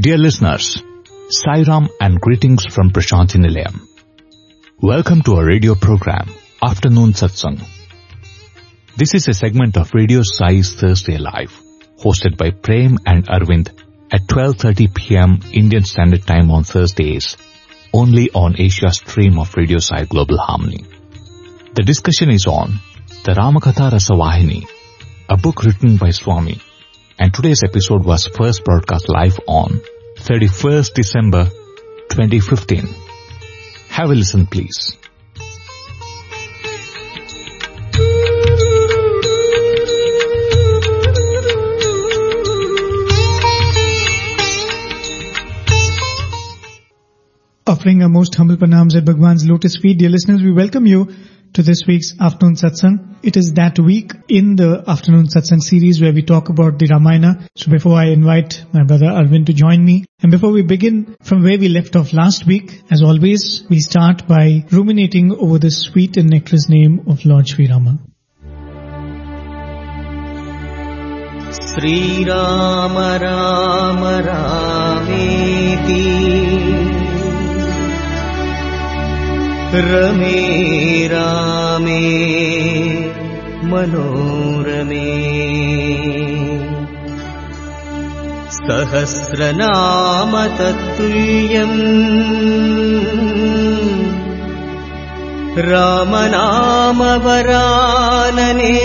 Dear listeners, Sairam and greetings from Prashanthi Nilayam. Welcome to our radio program, Afternoon Satsang. This is a segment of Radio Sai's Thursday Live, hosted by Prem and Arvind at 12.30 p.m. Indian Standard Time on Thursdays, only on Asia stream of Radio Sai Global Harmony. The discussion is on the Ramakatha Rasavahini, a book written by Swami, and today's episode was first broadcast live on 31st December 2015. Have a listen please. Offering our most humble pranams at Bhagwan's lotus feet, dear listeners, we welcome you to this week's afternoon satsang. It is that week in the afternoon satsang series where we talk about the Ramayana. So before I invite my brother Arvind to join me, and before we begin from where we left off last week, as always, we start by ruminating over the sweet and nectarous name of Lord Sri Rama. Shriram Ram रामेति रमे रामे मनोरमे। सहस्रनाम तत्तुल्यम् रामनाम वरानने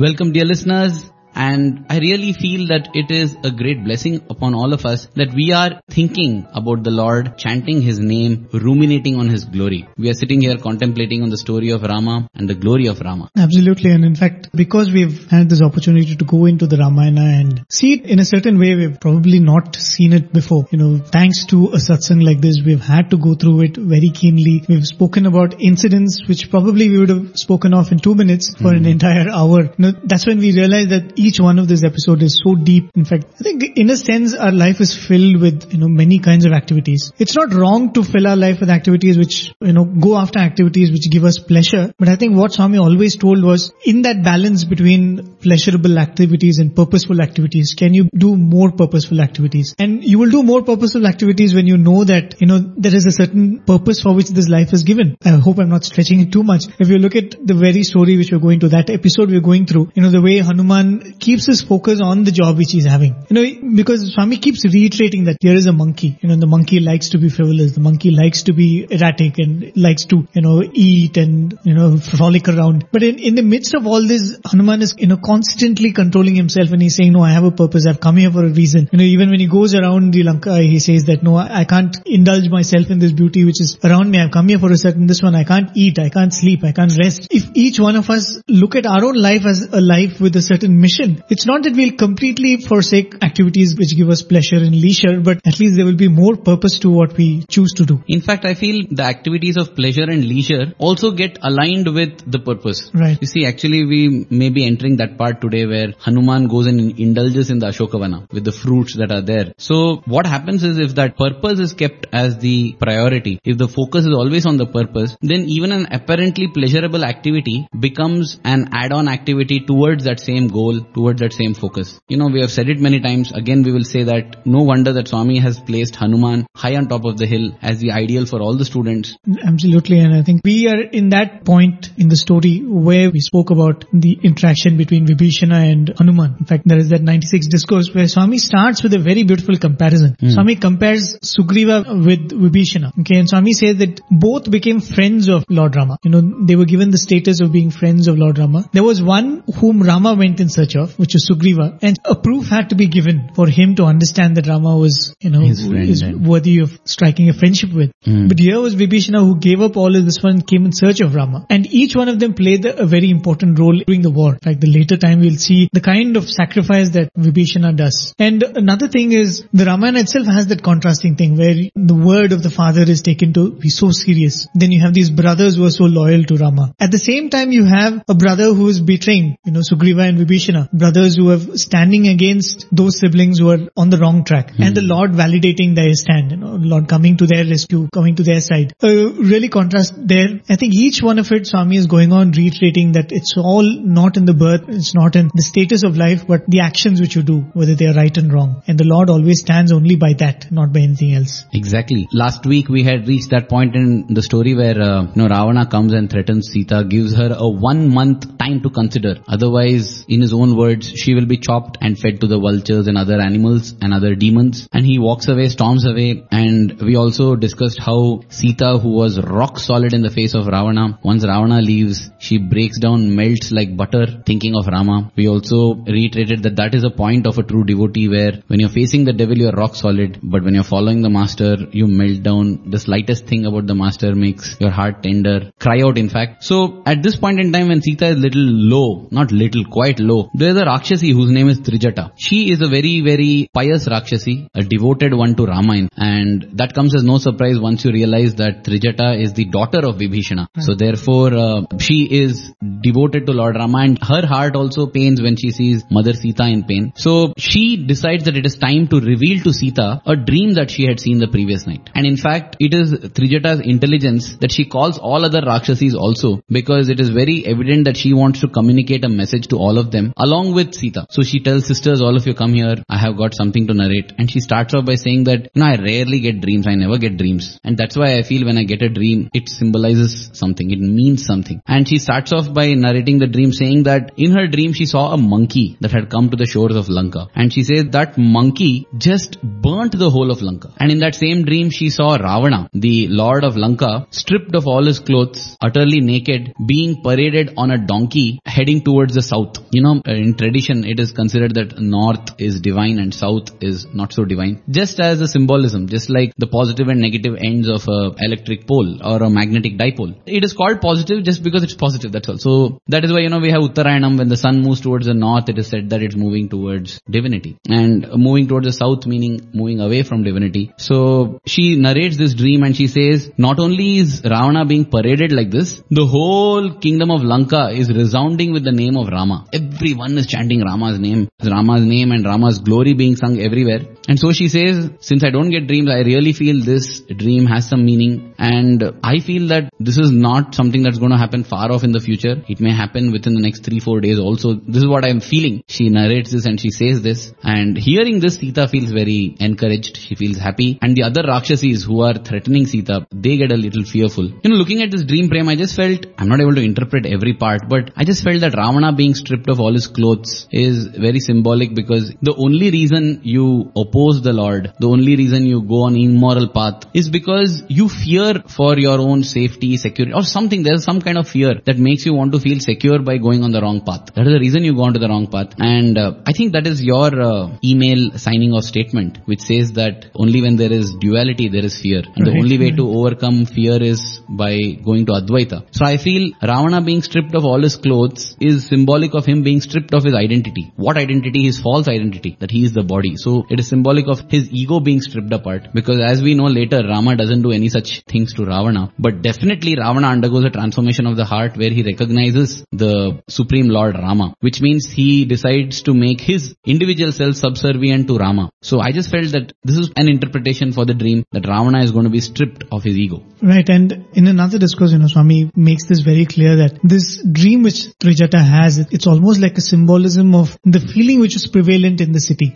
Welcome dear listeners and I really feel that it is a great blessing upon all of us that we are thinking about the Lord, chanting His name, ruminating on His glory. We are sitting here contemplating on the story of Rama and the glory of Rama. Absolutely. And in fact, because we've had this opportunity to go into the Ramayana and see it in a certain way, we've probably not seen it before. You know, thanks to a satsang like this, we've had to go through it very keenly. We've spoken about incidents which probably we would have spoken of in two minutes for an hmm. entire hour. You know, that's when we realized that each one of this episode is so deep. In fact, I think in a sense our life is filled with, you know, many kinds of activities. It's not wrong to fill our life with activities which, you know, go after activities which give us pleasure. But I think what Swami always told was in that balance between pleasurable activities and purposeful activities, can you do more purposeful activities? And you will do more purposeful activities when you know that, you know, there is a certain purpose for which this life is given. I hope I'm not stretching it too much. If you look at the very story which we're going to, that episode we're going through, you know, the way Hanuman keeps his focus on the job which he's having. You know, because Swami keeps reiterating that here is a monkey. You know, the monkey likes to be frivolous. The monkey likes to be erratic and likes to, you know, eat and, you know, frolic around. But in, in the midst of all this, Hanuman is, you know, constantly controlling himself and he's saying, no, I have a purpose. I've come here for a reason. You know, even when he goes around the Lanka, he says that, no, I can't indulge myself in this beauty which is around me. I've come here for a certain this one. I can't eat. I can't sleep. I can't rest. If each one of us look at our own life as a life with a certain mission, it's not that we'll completely forsake activities which give us pleasure and leisure, but at least there will be more purpose to what we choose to do. In fact, I feel the activities of pleasure and leisure also get aligned with the purpose. Right. You see, actually we may be entering that part today where Hanuman goes and indulges in the Ashokavana with the fruits that are there. So what happens is if that purpose is kept as the priority, if the focus is always on the purpose, then even an apparently pleasurable activity becomes an add-on activity towards that same goal, towards that same focus. You know, we have said it many times. Again, we will say that no wonder that Swami has placed Hanuman high on top of the hill as the ideal for all the students. Absolutely. And I think we are in that point in the story where we spoke about the interaction between Vibhishana and Hanuman. In fact, there is that 96 discourse where Swami starts with a very beautiful comparison. Hmm. Swami compares Sugriva with Vibhishana. Okay. And Swami says that both became friends of Lord Rama. You know, they were given the status of being friends of Lord Rama. There was one whom Rama went in search of. Of, which was Sugriva, and a proof had to be given for him to understand that Rama was, you know, is worthy of striking a friendship with. Hmm. But here was Vibhishana who gave up all of this one and came in search of Rama. And each one of them played a very important role during the war. Fact, the later time we'll see the kind of sacrifice that Vibhishana does. And another thing is the Ramayana itself has that contrasting thing where the word of the father is taken to be so serious. Then you have these brothers who are so loyal to Rama. At the same time, you have a brother who is betraying, you know, Sugriva and Vibhishana, brothers who are standing against those siblings who are on the wrong track. And the Lord validating their stand, you know, Lord coming to their rescue, coming to their side. Uh, really contrast there. I think each one of it, Swami is going on reiterating that it's all not in the birth, it's not in the status of life, but the actions which you do, whether they are right and wrong. And the Lord always stands only by that, not by anything else. Exactly. Last week we had reached that point in the story where uh, you know Ravana comes and threatens Sita, gives her a one month time to consider. Otherwise, in his own words, she will be chopped and fed to the vultures and other animals and other demons. And he walks away, storms away. And we also discussed how Sita, who was rock solid in the face of Ravana, once Ravana leaves, she breaks down, melts like butter, thinking of Rama. We also reiterated that that is a point of a true devotee where when you're facing the devil, you're rock solid, but when you're following the master, you melt down. The slightest thing about the master makes your heart tender, cry out in fact. So at this point in time when Sita is little low, not little, quite low, there's a Rakshasi whose name is Trijata. She is a very, very pious Rakshasi, a devoted one to Rama and that comes as no surprise once you realize that Trijata is the daughter of Vibhishana. So therefore, uh, she is devoted to Lord Rama and her heart also pains when she sees Mother Sita in pain. So she decides that it is time to reveal to Sita a dream that she had seen the previous night. And in fact, it is Trijata's intelligence that she calls all other Rakshasis also because it is very evident that she wants to communicate a message to all of them along with Sita. So she tells sisters, all of you come here, I have got something to narrate. And she starts off by saying that, you know, I rarely get dreams, I never get dreams. And that's why I feel when I get a dream, it symbolizes something, it means something. And she starts off by narrating the dream saying that in her dream she saw a monkey that had come to the shores of Lanka. And she says that monkey just burnt the whole of Lanka. And in that same dream she saw Ravana, the lord of Lanka, stripped of all his clothes, utterly naked, being paraded on a donkey heading towards the south. You know, in tradition it is considered that north is divine and south is not so divine. Just as a symbolism, just like the positive and negative ends of a electric pole or a magnetic dipole. It is called positive just because it's positive, that's all. So that is why, you know, we have Uttarayanam, when the sun moves towards the north, it is said that it's moving towards divinity. And moving towards the south meaning moving away from divinity. So she narrates this dream and she says, not only is Ravana being paraded like this, the whole kingdom of Lanka is resounding with the name of Rama. Everyone is chanting Rama's name, Rama's name and Rama's glory being sung everywhere. And so she says, since I don't get dreams, I really feel this dream has some meaning and I feel that this is not something that's going to happen far off in the future. It may happen within the next three, four days also. This is what I'm feeling. She narrates this and she says this and hearing this, Sita feels very encouraged. She feels happy and the other Rakshasis who are threatening Sita, they get a little fearful. You know, looking at this dream frame, I just felt, I'm not able to interpret every part, but I just felt that Ravana being stripped of all his clothes is very symbolic because the only reason you oppose the Lord, the only reason you go on immoral path is because you fear for your own safety, security or something. There's some kind of fear that makes you want to feel secure by going on the wrong path. That is the reason you go onto the wrong path. And uh, I think that is your uh, email signing off statement which says that only when there is duality there is fear. And the only way to overcome fear is by going to Advaita. So I feel Ravana being stripped of all his clothes is symbolic of him being stripped of his identity. What identity? His false identity. That he is the body. So it is symbolic of his ego being stripped apart. Because as we know later, Rama doesn't do any such things to Ravana. But definitely Ravana undergoes a transformation of the heart where he recognizes the Supreme Lord Rama. Which means he decides to make his individual self subservient to Rama. So I just felt that this is an interpretation for the dream that Ravana is going to be stripped of his ego. Right, and in another discourse, you know, Swami makes this very clear that this dream which Trijata has, it's almost like a symbolism of the feeling which is prevalent in the city.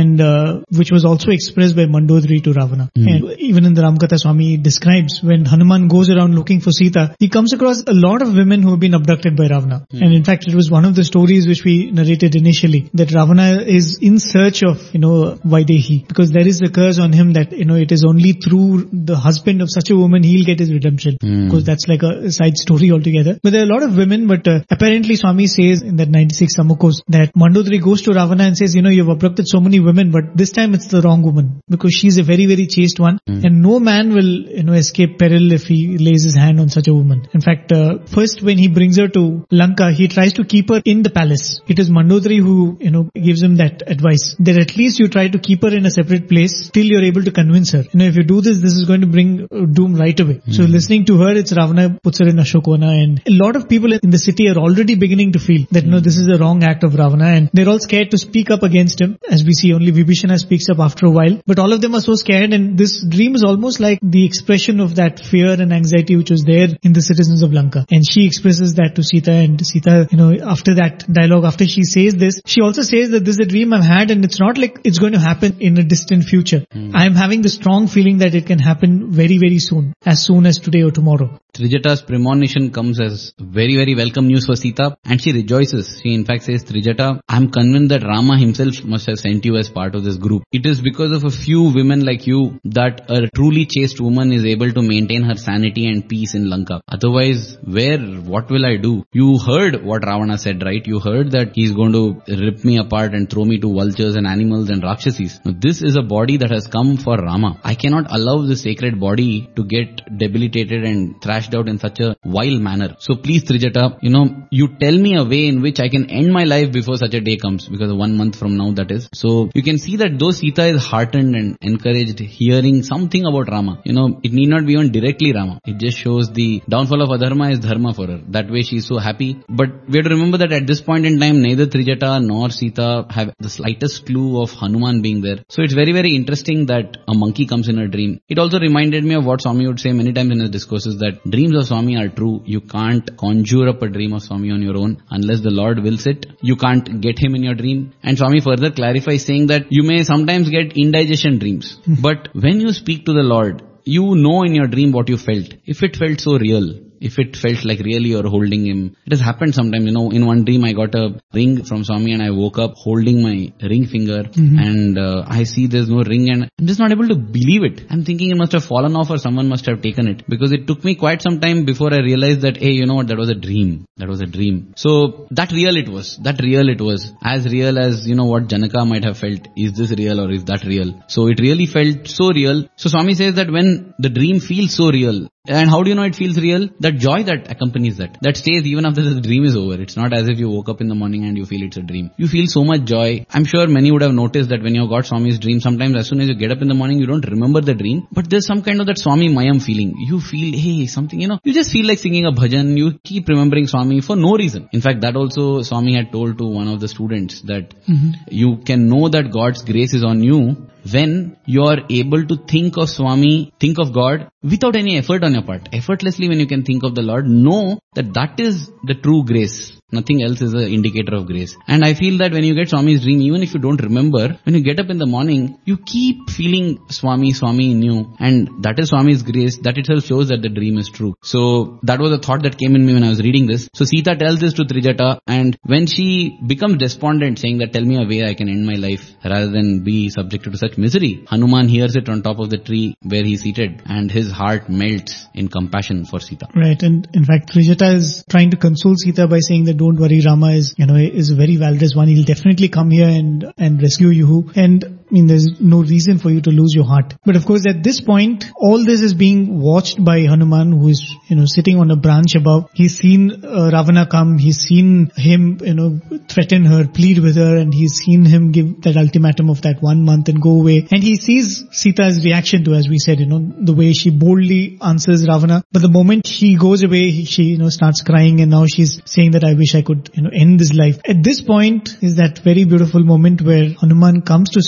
And uh, which was also expressed by Mandodari to Ravana. And even in the Ramkatha Swami describes when Hanuman goes around looking for Sita, he comes across a lot of women who have been abducted by Ravana. And in fact, it was one of the stories which we narrated initially that Ravana is in search of, you know, Vaidehi because there is a curse on him that, you know, it is only through the husband of such a woman he'll get his redemption. Because that's like a side story altogether. But there are a lot of women, but uh, apparently Swami says in that 96 That Mandodari goes to Ravana and says, you know, you've abducted so many women, but this time it's the wrong woman because she's a very, very chaste one and no man will, you know, escape peril if he lays his hand on such a woman. In fact, uh, first when he brings her to Lanka, he tries to keep her in the palace. It is Mandodari who, you know, gives him that advice that at least you try to keep her in a separate place till you're able to convince her. You know, if you do this, this is going to bring uh, doom right away. So listening to her, it's Ravana puts her in Ashokwana and a lot of people in the city are already beginning to feel that, no, this is a wrong act of Ravana and they're all scared to speak up against him. As we see, only Vibhishana speaks up after a while, but all of them are so scared and this dream is almost like the expression of that fear and anxiety which was there in the citizens of Lanka. And she expresses that to Sita and Sita, you know, after that dialogue, after she says this, she also says that this is a dream I've had and it's not like it's going to happen in a distant future. Hmm. I'm having the strong feeling that it can happen very, very soon, as soon as today or tomorrow. Trijata's premonition comes as very, very welcome news for Sita and she rejoices. She in fact says, Trijata, I'm convinced that Rama himself must have sent you as part of this group. It is because of a few women like you that a truly chaste woman is able to maintain her sanity and peace in Lanka. Otherwise, where, what will I do? You heard what Ravana said, right? You heard that he's going to rip me apart and throw me to vultures and animals and rakshasis. Now, this is a body that has come for Rama. I cannot allow the sacred body to get debilitated and thrashed out in such a vile manner. So please Trijata, you know, you tell me a way in which I can end my life before such a day comes because one month from now that is. So you can see that though Sita is heartened and encouraged hearing something about Rama, you know, it need not be even directly Rama. It just shows the downfall of adharma is dharma for her. That way she is so happy. But we have to remember that at this point in time, neither Trijata nor Sita have the slightest clue of Hanuman being there. So it's very, very interesting that a monkey comes in her dream. It also reminded me of what Swami would say many times in his discourses that dreams of Swami are true. You can't conjure up a dream of Swami on your own unless the Lord wills it. You can't get him in your dream. And Swami further clarifies saying that you may sometimes get indigestion dreams. Hmm. but when you speak to the Lord, you know in your dream what you felt. If it felt so real, if it felt like really you're holding him. It has happened sometimes, you know, in one dream I got a ring from Swami and I woke up holding my ring finger and uh, I see there's no ring and I'm just not able to believe it. I'm thinking it must have fallen off or someone must have taken it because it took me quite some time before I realized that, hey, you know what, that was a dream. That was a dream. So that real it was. That real it was. As real as, you know, what Janaka might have felt. Is this real or is that real? So it really felt so real. So Swami says that when the dream feels so real, and how do you know it feels real? That joy that accompanies that. That stays even after the dream is over. It's not as if you woke up in the morning and you feel it's a dream. You feel so much joy. I'm sure many would have noticed that when you got Swami's dream, sometimes as soon as you get up in the morning, you don't remember the dream. But there's some kind of that Swami Mayam feeling. You feel, hey, something, you know, you just feel like singing a bhajan. You keep remembering Swami for no reason. In fact, that also Swami had told to one of the students that mm-hmm. you can know that God's grace is on you when you are able to think of Swami, think of God without any effort on your part. Effortlessly when you can think of the Lord, know that that is the true grace. Nothing else is an indicator of grace. And I feel that when you get Swami's dream, even if you don't remember, when you get up in the morning, you keep feeling Swami, Swami in you. And that is Swami's grace. That itself shows that the dream is true. So that was a thought that came in me when I was reading this. So Sita tells this to Trijata and when she becomes despondent saying that tell me a way I can end my life rather than be subjected to such misery, Hanuman hears it on top of the tree where he's seated and his heart melts in compassion for Sita. Right. And in fact, Trijata is trying to console Sita by saying that don't worry, Rama is, you know, is a very valorous one. He'll definitely come here and, and rescue you. And mean, there's no reason for you to lose your heart. But of course, at this point, all this is being watched by Hanuman, who is, you know, sitting on a branch above. He's seen uh, Ravana come. He's seen him, you know, threaten her, plead with her, and he's seen him give that ultimatum of that one month and go away. And he sees Sita's reaction to, as we said, you know, the way she boldly answers Ravana. But the moment he goes away, she, you know, starts crying and now she's saying that I wish I could, you know, end this life. At this point is that very beautiful moment where Hanuman comes to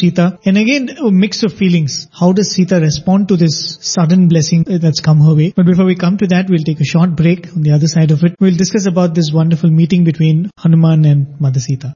And again, a mix of feelings. How does Sita respond to this sudden blessing that's come her way? But before we come to that, we'll take a short break. On the other side of it, we'll discuss about this wonderful meeting between Hanuman and Mother Sita.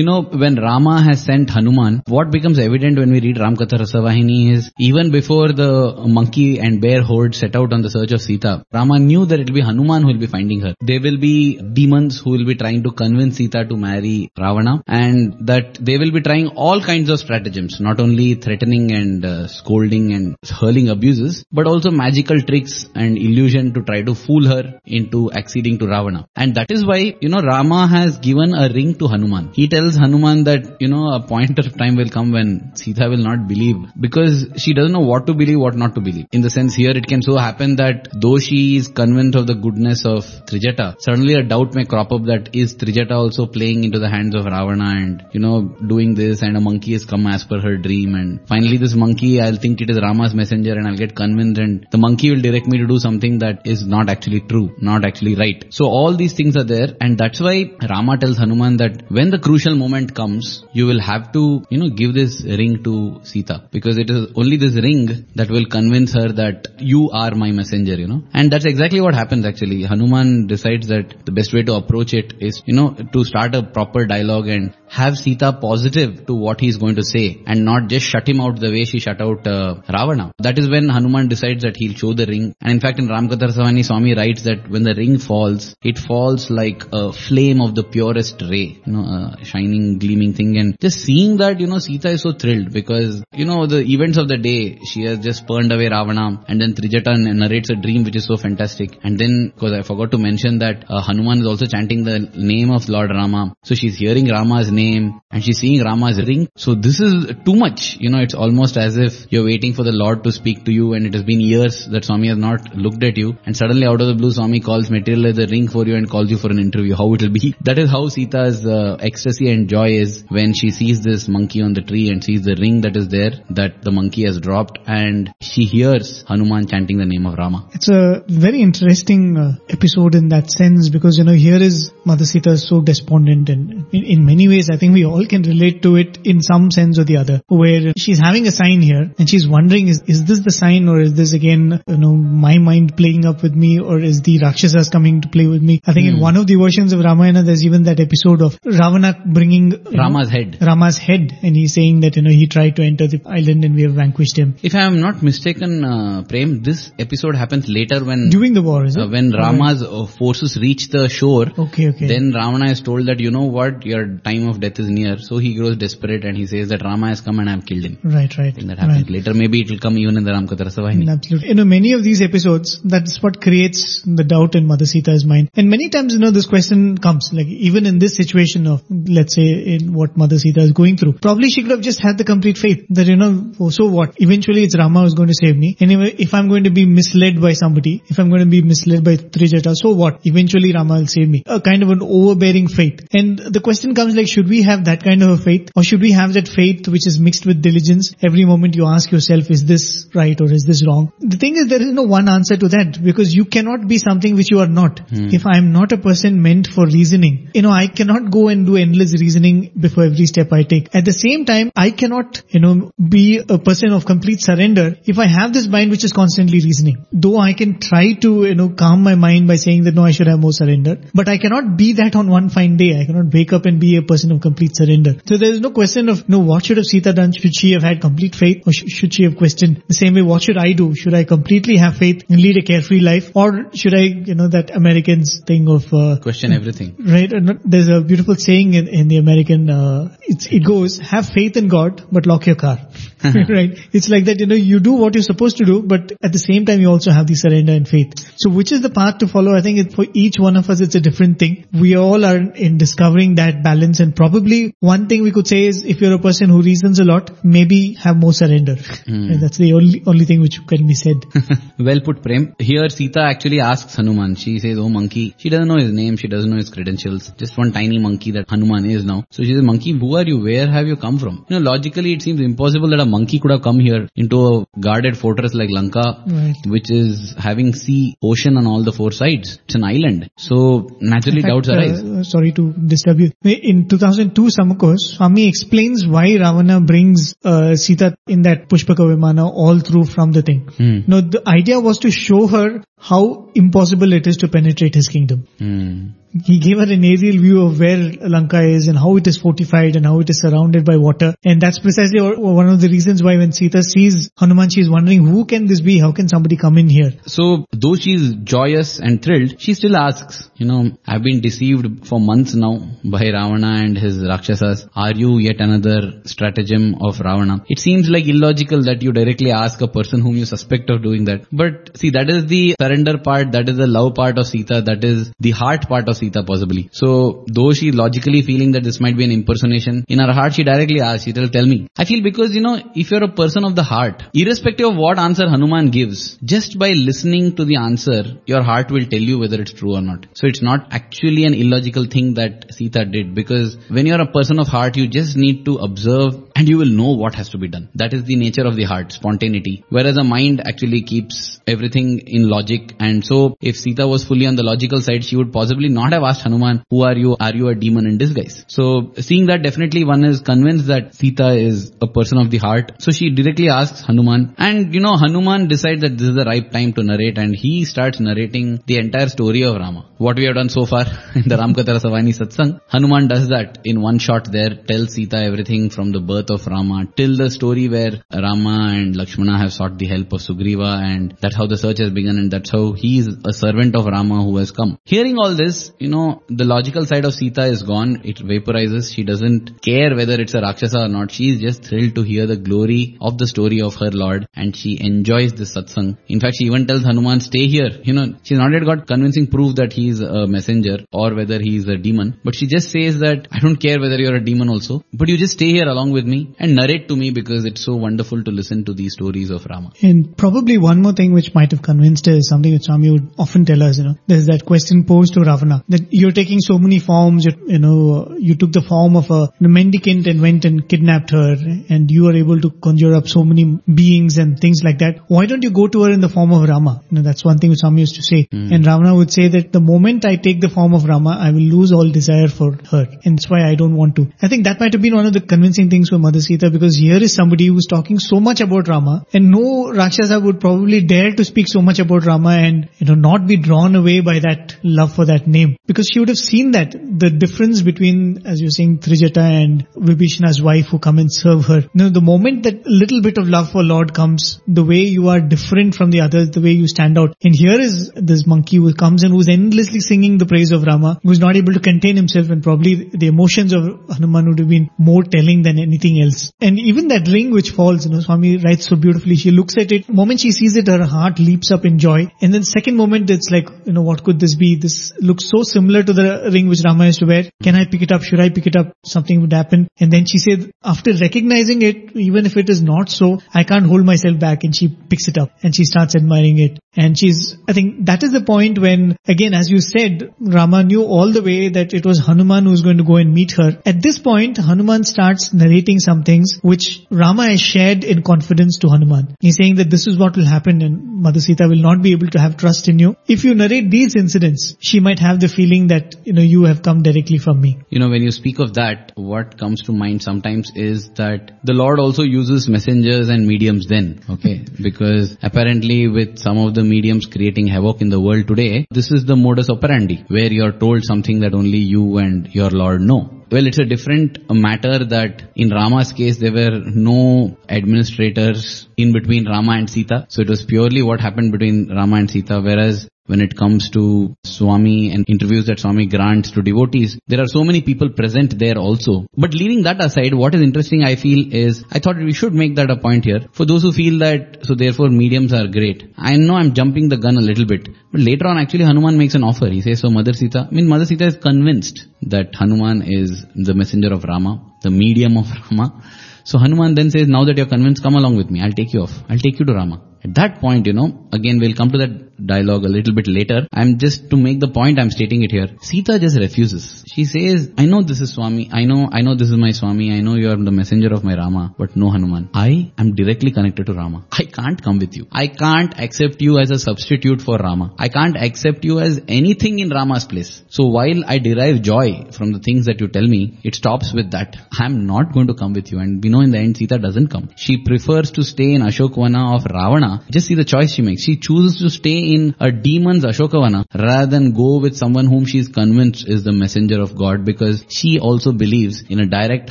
You know, when Rama has sent Hanuman, what becomes evident when we read Ramkatha Rasavahini is even before the monkey and bear horde set out on the search of Sita, Rama knew that it will be Hanuman who will be finding her. There will be demons who will be trying to convince Sita to marry Ravana and that they will be trying all kinds of stratagems, not only threatening and uh, scolding and hurling abuses, but also magical tricks and illusion to try to fool her into acceding to Ravana. And that is why, you know, Rama has given a ring to Hanuman. He tells Hanuman that, you know, a point of time will come when Sita will not believe because she doesn't know what to believe, what not to believe. In the sense here, it can so happen that though she is convinced of the goodness of Trijata, suddenly a doubt may crop up that is Trijata also playing into the hands of Ravana and, you know, doing this and a monkey has come as per her dream and finally this monkey, I'll think it is Rama's messenger and I'll get convinced and the monkey will direct me to do something that is not actually true, not actually right. So all these things are there and that's why Rama tells Hanuman that when the crucial moment comes, you will have to, you know, give this ring to Sita because it is only this ring that will convince her that you are my messenger, you know. And that's exactly what happens actually. Hanuman decides that the best way to approach it is, you know, to start a proper dialogue and have Sita positive to what he is going to say and not just shut him out the way she shut out uh, Ravana. That is when Hanuman decides that he'll show the ring. And in fact, in Ramkatha Rasavahini, Swami writes that when the ring falls, it falls like a flame of the purest ray, you know, a shining, gleaming thing. And just seeing that, you know, Sita is so thrilled because, you know, the events of the day, she has just burned away Ravana and then Trijata narrates a dream which is so fantastic. And then, because I forgot to mention that uh, Hanuman is also chanting the name of Lord Rama. So she's hearing Rama's name and she's seeing Rama's ring. So this is too much. You know, it's almost as if you're waiting for the Lord to speak to you and it has been years that Swami has not looked at you and suddenly out of the blue Swami calls materialize the ring for you and calls you for an interview. How it will be. That is how Sita's uh, ecstasy and joy is when she sees this monkey on the tree and sees the ring that is there that the monkey has dropped and she hears Hanuman chanting the name of Rama. It's a very interesting uh, episode in that sense because, you know, here is Mother Sita so despondent and in, in many ways I think we all can relate to it in some sense or the other where she's having a sign here and she's wondering is, is this the sign or is this again, you know, my mind playing up with me or is the Rakshasas coming to play with me? I think in one of the versions of Ramayana there's even that episode of Ravana bringing you know, Rama's head. Rama's head and he's saying that, you know, he tried to enter the island and we have vanquished him. If I am not mistaken, uh, Prem, this episode happens later when During the war, is it? uh, when Rama's uh, forces reach the shore. Okay, okay. Then Ravana is told that you know what, your time of death is near. So he grows desperate and he says that Rama has come and I have killed him. Right, right. And that happens right. later. Maybe it will come even in the Ramkatha Rasavahini. Absolutely. You know, many of these episodes, that's what creates the doubt in Mother Sita's mind. And many times, you know, this question comes, like even in this situation of, let's say, in what Mother Sita is going through, probably she could have just had the complete faith that, you know, oh, so what? Eventually it's Rama who's going to save me. Anyway, if I'm going to be misled by somebody, if I'm going to be misled by Trijata, so what? Eventually Rama will save me. A kind of an overbearing faith. And the question comes like, should we have that kind of a faith? Or should we have that faith which is mixed with diligence? Every moment you ask yourself, is this right or is this wrong? The thing is, there is no one answer to that because you cannot be something which you are not. Hmm. If I am not a person meant for reasoning, you know, I cannot go and do endless reasoning before every step I take. At the same time, I cannot, you know, be a person of complete surrender if I have this mind which is constantly reasoning. Though I can try to, you know, calm my mind by saying that no, I should have more surrender, but I cannot be that on one fine day. I cannot wake up and be a person of complete surrender. So there is no question of, no, what should have Sita done? Should she have had complete faith or sh- should she have questioned? The same way, what should I do? Should I completely have faith and lead a carefree life or should I, you know, that Americans thing of, uh, Question everything. Right. There's a beautiful saying in, in the American, uh, it's, it goes, have faith in God, but lock your car. Mm-hmm. right. It's like that, you know, you do what you're supposed to do, but at the same time, you also have the surrender and faith. So which is the path to follow? I think it, for each one of us, it's a different thing. We all are in discovering that balance and probably one thing we could say is if you're a person who reasons a lot, maybe have more surrender. Mm. And that's the only, only thing which can be said. well put, Prem. Here Sita actually asks Hanuman. She says, oh monkey. She doesn't know his name. She doesn't know his credentials. Just one tiny monkey that Hanuman is now. So she says, monkey, who are you? Where have you come from? You know, logically it seems impossible that a monkey could have come here into a guarded fortress like Lanka, Right. which is having sea, ocean on all the four sides. It's an island. So naturally fact, doubts arise. uh, sorry to disturb you. In 2002 Summer Course, Swami explains why Ravana brings uh, Sita in that Pushpaka Vimana all through from the thing. Hmm. No, the idea was to show her how impossible it is to penetrate his kingdom. Hmm. He gave her an aerial view of where Lanka is and how it is fortified and how it is surrounded by water. And that's precisely one of the reasons why when Sita sees Hanuman, she is wondering, who can this be? How can somebody come in here? So though she's joyous and thrilled, she still asks, you know, I've been deceived for months now by Ravana and his Rakshasas. Are you yet another stratagem of Ravana? It seems like illogical that you directly ask a person whom you suspect of doing that. But see, that is the surrender part, that is the love part of Sita, that is the heart part of Sita possibly. So though she logically feeling that this might be an impersonation, in her heart she directly asks, she will tell me. I feel because you know, if you're a person of the heart, irrespective of what answer Hanuman gives, just by listening to the answer, your heart will tell you whether it's true or not. So it's not actually an illogical thing that Sita did because when you're a person of heart, you just need to observe and you will know what has to be done. That is the nature of the heart, spontaneity. Whereas a mind actually keeps everything in logic and so if Sita was fully on the logical side, she would possibly not have asked Hanuman, who are you? Are you a demon in disguise? So seeing that definitely one is convinced that Sita is a person of the heart. So she directly asks Hanuman and you know Hanuman decides that this is the right time to narrate and he starts narrating the entire story of Rama. What we have done so far in the Ramkatha Rasavahini Satsang, Hanuman does that in one shot there, tells Sita everything from the birth of Rama till the story where Rama and Lakshmana have sought the help of Sugriva and that's how the search has begun and that's how he is a servant of Rama who has come. Hearing all this, you know, the logical side of Sita is gone. It vaporizes. She doesn't care whether it's a Rakshasa or not. She is just thrilled to hear the glory of the story of her Lord and she enjoys this satsang. In fact, she even tells Hanuman, stay here. You know, she's not yet got convincing proof that he is a messenger or whether he is a demon, but she just says that I don't care whether you're a demon also, but you just stay here along with me and narrate to me because it's so wonderful to listen to these stories of Rama. And probably one more thing which might have convinced her is something that Swami would often tell us, you know, there's that question posed to Ravana that you're taking so many forms, you, you know, you took the form of a, mendicant and went and kidnapped her and you are able to conjure up so many beings and things like that. Why don't you go to her in the form of Rama? You know, that's one thing Swami used to say. Hmm. And Ravana would say that the moment I take the form of Rama, I will lose all desire for her. And that's why I don't want to. I think that might have been one of the convincing things for Mother Sita because here is somebody who's talking so much about Rama and no Rakshasa would probably dare to speak so much about Rama and, you know, not be drawn away by that love for that name. Because she would have seen that, the difference between, as you're saying, Trijata and Vibhishana's wife who come and serve her. You know, the moment that little bit of love for Lord comes, the way you are different from the others, the way you stand out. And here is this monkey who comes and who's endlessly singing the praise of Rama, who's not able to contain himself and probably the emotions of Hanuman would have been more telling than anything else. And even that ring which falls, you know, Swami writes so beautifully. She looks at it, The moment she sees it, her heart leaps up in joy. And then second moment it's like, you know, what could this be? This looks so similar to the ring which Rama used to wear. Can I pick it up? Should I pick it up? Something would happen. And then she said, after recognizing it, even if it is not so, I can't hold myself back. And she picks it up and she starts admiring it. And she's, I think that is the point when, again, as you said, Rama knew all the way that it was Hanuman who was going to go and meet her. At this point, Hanuman starts narrating some things which Rama has shared in confidence to Hanuman. He's saying that this is what will happen and Mother Sita will not be able to have trust in you. If you narrate these incidents, she might have the feeling that, you know, you have come directly from me. You know, when you speak of that, what comes to mind sometimes is that the Lord also uses messengers and mediums then, okay? Because apparently with some of the mediums creating havoc in the world today, this is the modus operandi, where you're told something that only you and your Lord know. Well, it's a different matter that in Rama's case, there were no administrators in between Rama and Sita. So it was purely what happened between Rama and Sita, whereas when it comes to Swami and interviews that Swami grants to devotees, there are so many people present there also. But leaving that aside, what is interesting I feel is, I thought we should make that a point here. For those who feel that, so therefore mediums are great. I know I'm jumping the gun a little bit, but later on actually Hanuman makes an offer. He says, so Mother Sita, I mean Mother Sita is convinced that Hanuman is the messenger of Rama, the medium of Rama. So Hanuman then says, now that you're convinced, come along with me. I'll take you off. I'll take you to Rama. At that point, you know, again we'll come to that dialogue a little bit later. I'm just to make the point, I'm stating it here. Sita just refuses. She says, I know this is Swami. I know, I know this is my Swami. I know you are the messenger of my Rama, but no Hanuman. I am directly connected to Rama. I can't come with you. I can't accept you as a substitute for Rama. I can't accept you as anything in Rama's place. So while I derive joy from the things that you tell me, it stops with that. I'm not going to come with you. And we know in the end Sita doesn't come. She prefers to stay in Ashokvana of Ravana. Just see the choice she makes. She chooses to stay in a demon's Ashokavana rather than go with someone whom she is convinced is the messenger of God because she also believes in a direct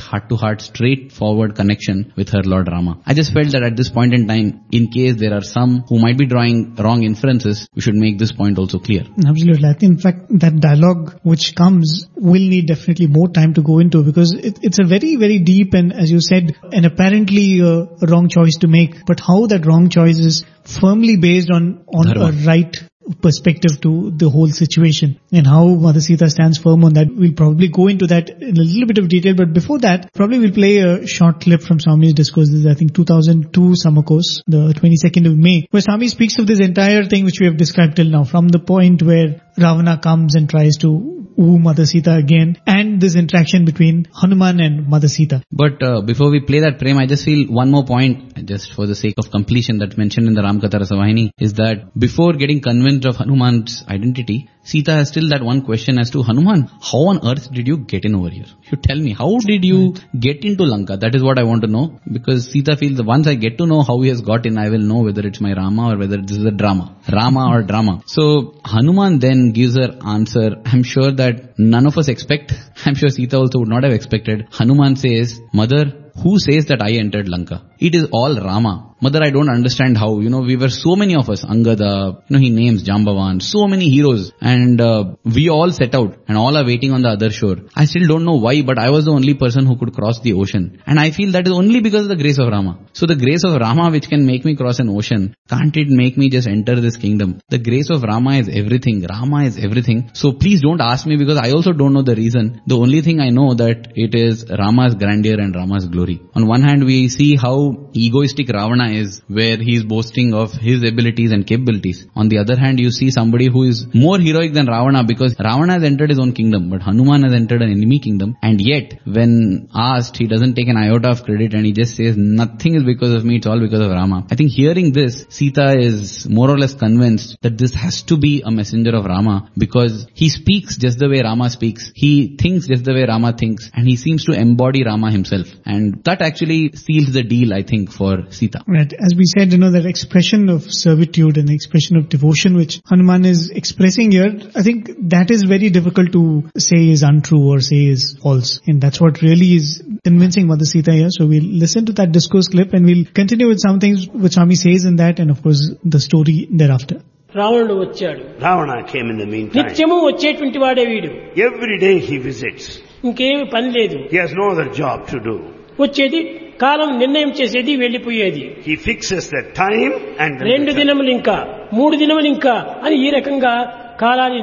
heart-to-heart straightforward connection with her Lord Rama. I just felt that at this point in time, in case there are some who might be drawing wrong inferences, we should make this point also clear. Absolutely. I think, in fact, that dialogue which comes will need definitely more time to go into because it, it's a very, very deep and, as you said, an apparently uh, wrong choice to make. But how that wrong choice is firmly based on on Dharma. a right perspective to the whole situation and how Mother Sita stands firm on that. We'll probably go into that in a little bit of detail, but before that, probably we'll play a short clip from Swami's discourse. This is, I think, 2002 summer course, the 22nd of May, where Swami speaks of this entire thing which we have described till now, from the point where Ravana comes and tries to woo Mother Sita again, and this interaction between Hanuman and Mother Sita. But uh, before we play that prem, I just feel one more point, just for the sake of completion that's mentioned in the Ramkatha Rasavahini, is that before getting convinced of Hanuman's identity, Sita has still that one question as to Hanuman, how on earth did you get in over here? You tell me, how did you get into Lanka? That is what I want to know because Sita feels that once I get to know how he has got in, I will know whether it's my Rama or whether this is a drama. Rama or drama. So Hanuman then gives her answer. I'm sure that none of us expect. I'm sure Sita also would not have expected. Hanuman says, Mother, who says that I entered Lanka? It is all Rama. Mother, I don't understand how, you know, we were so many of us, Angada, you know, he names Jambavan, so many heroes, and uh, we all set out, and all are waiting on the other shore. I still don't know why, but I was the only person who could cross the ocean. And I feel that is only because of the grace of Rama. So the grace of Rama which can make me cross an ocean, can't it make me just enter this kingdom? The grace of Rama is everything. Rama is everything. So please don't ask me because I also don't know the reason. The only thing I know that it is Rama's grandeur and Rama's glory. On one hand, we see how egoistic Ravana is, where he is boasting of his abilities and capabilities. On the other hand, you see somebody who is more heroic than Ravana because Ravana has entered his own kingdom, but Hanuman has entered an enemy kingdom. And yet, when asked, he doesn't take an iota of credit and he just says, nothing is because of me, it's all because of Rama. I think hearing this, Sita is more or less convinced that this has to be a messenger of Rama because he speaks just the way Rama speaks. He thinks just the way Rama thinks and he seems to embody Rama himself. And that actually seals the deal, I think, for Sita Right. As we said, you know, that expression of servitude and expression of devotion which Hanuman is expressing here, I think that is very difficult to say is untrue or say is false. And that's what really is convincing Mother Sita here. So we'll listen to that discourse clip and we'll continue with some things which Swami says in that and of course the story thereafter. రావణుడు వచ్చాడు Ravana came in the meantime. నిత్యము వచ్చేటువంటి వాడే వీడు Every day he visits. ఇంకేమి పని లేదు He has no other job to do. వచ్చేది కాలం నిర్ణయం చేసేది వెళ్ళిపోయేది he fixes the time and రెండు దినములు ఇంకా మూడు దినములు ఇంకా అని ఈ రకంగా కాలాన్ని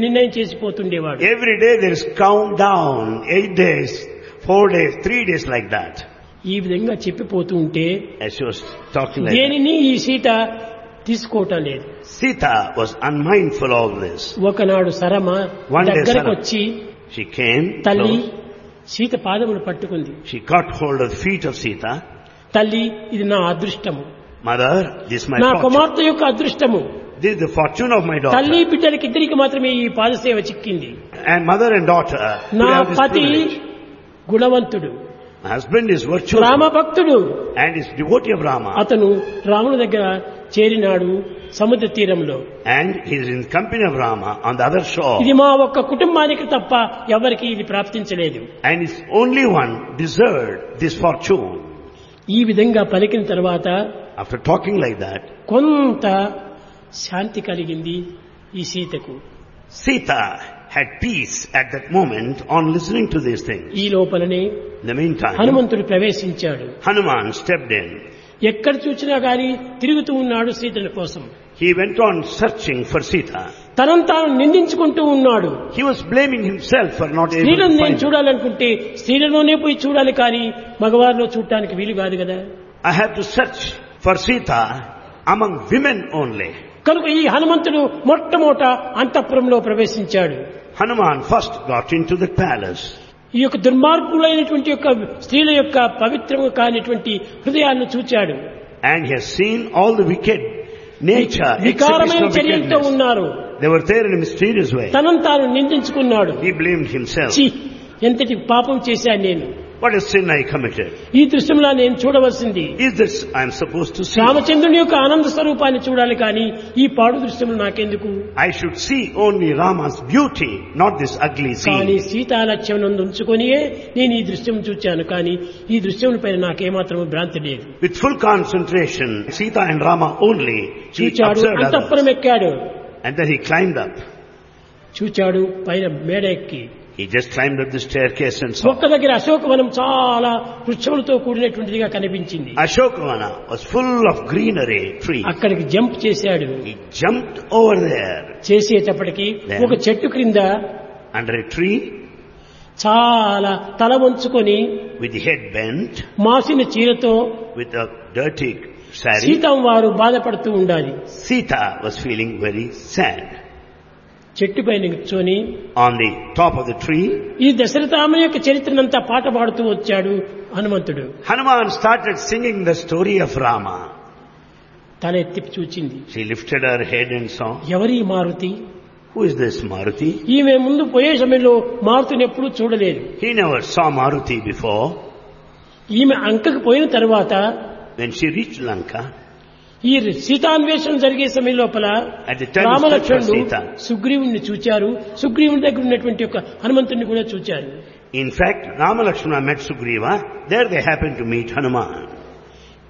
నిర్ణయం చేసిపోతుండేవాడు. Every day there is count down eight days four days three days like that ఈ విధంగా చెప్పిపోతూ ఉంటే దేనిని ఈ సీట తీసుకోవటం లేదు. Sita was unmindful of this ఒకనాడు సరమ దగ్గరకు వచ్చి తల్లి సీత పాదములు పట్టుకుంది. She caught hold of feet of Sita తల్లి ఇది నా అదృష్టము. మదర్ దిస్ మై నా కుమార్తె యొక్క అదృష్టము. This the fortune of my daughter తల్లి బిడ్డలకి ఇద్దరికి మాత్రమే ఈ పాదసేవ చిక్కింది. అండ్ మదర్ అండ్ డాటర్ నా పతి గుణవంతుడు. హస్బెండ్ ఇస్ వర్చువల్ రామ భక్తుడు and is devotee of Rama అతను రాముని దగ్గర చేరినాడు సముద్ర తీరంలో. And he's in company of Rama on the other show ఇది మా ఒక్క కుటుంబానికి తప్ప ఎవరికి ఇది ప్రాప్తించలేదు. And is only one deserve this fortune ఈ విధంగా పలికిన తర్వాత ఆఫ్టర్ టాకింగ్ లైక్ దాట్ కొంత శాంతి కలిగింది ఈ సీతకు. Sita had peace at that moment on listening to this thing ఈ లోపలనే హనుమంతుడు ప్రవేశించాడు. హనుమాన్ స్టెప్ ఇన్ ఎక్కడ చూసినా గాని తిరుగుతూ ఉన్నాడు సీతని కోసం. He went on searching for Sita తనను తాను నిందించుకుంటూ ఉన్నాడు. He was blaming himself for not స్త్రీలను నేను చూడాలనుకుంటే స్త్రీలలోనే పోయి చూడాలి కానీ మగవారిలో చూడటానికి వీలు కాదు కదా. I have to search for Sita among women only కనుక ఈ హనుమంతుడు మొట్టమొదట అంతఃపురంలో ప్రవేశించాడు. Hanuman first got into the palace ఈ యొక్క దుర్మార్గులైనటువంటి యొక్క స్త్రీల యొక్క పవిత్రము కానిటువంటి హృదయాన్ని చూచాడు. And he's seen all the wicked nature వికారమైన చర్యలతో ఉన్నారు. తనం తాను నిందించుకున్నాడు. ఎంతటి పాపం చేశాను నేను. What is sin I committed ఈ దృశ్యంలో నేను చూడవలసింది is this I suppose to see రామచంద్రుని యొక్క ఆనంద స్వరూపాన్ని చూడాలి కానీ ఈ పాడు దృశ్యంలో నాకెందుకు? I should see only Rama's beauty not this ugly scene కానీ సీతా లక్ష్యం ఉంచుకొనియే నేను ఈ దృశ్యం చూచాను కానీ ఈ దృశ్యం పైన నాకేమాత్రం భ్రాంతి లేదు. With full concentration Sita and Rama only చూచాడు అంతఃపురం ఎక్కాడు. And then he climbed up చూచాడు పైన మేడ ఎక్కి He just climbed up the staircase and saw. దగ్గర అశోకవనం చాలా వృక్షములతో కూడినటువంటిదిగా కనిపించింది Ashokavana was full of greenery trees. అక్కడికి జంప్ చేశాడు He jumped over there చేసేటప్పటికి ఒక చెట్టు క్రింద under a tree చాలా తల వంచుకొని with the head bent, మాసిన చీరతో with a dirty sari. సీతం వారు బాధపడుతూ ఉండాలి Sita was feeling very sad. చెట్టు పైన కూర్చొని on the top of the tree ఈ దశరథామ యొక్క చరిత్రనంతా పాట పాడుతూ వచ్చాడు హనుమంతుడు. Hanuman started singing the story of Rama తల ఎత్తి చూచింది. She lifted our head and sang ఎవరి Maruti? Who is this Maruti? ఈమె ముందు పోయే సమయంలో మారుతిని ఎప్పుడు చూడలేదు. He never saw Maruti before ఈమె అంకకు పోయిన తర్వాత వెన్ షీ రీచ్ లంక ఈ సీతాన్వేషణ జరిగే సమయం లోపల రామలక్ష్మణుడు సుగ్రీవుణ్ణి చూచారు. సుగ్రీవుని దగ్గర ఉన్నటువంటి యొక్క హనుమంతుని కూడా చూచారు. In fact Ramalakshmana met Sugriva there they happen to meet Hanuman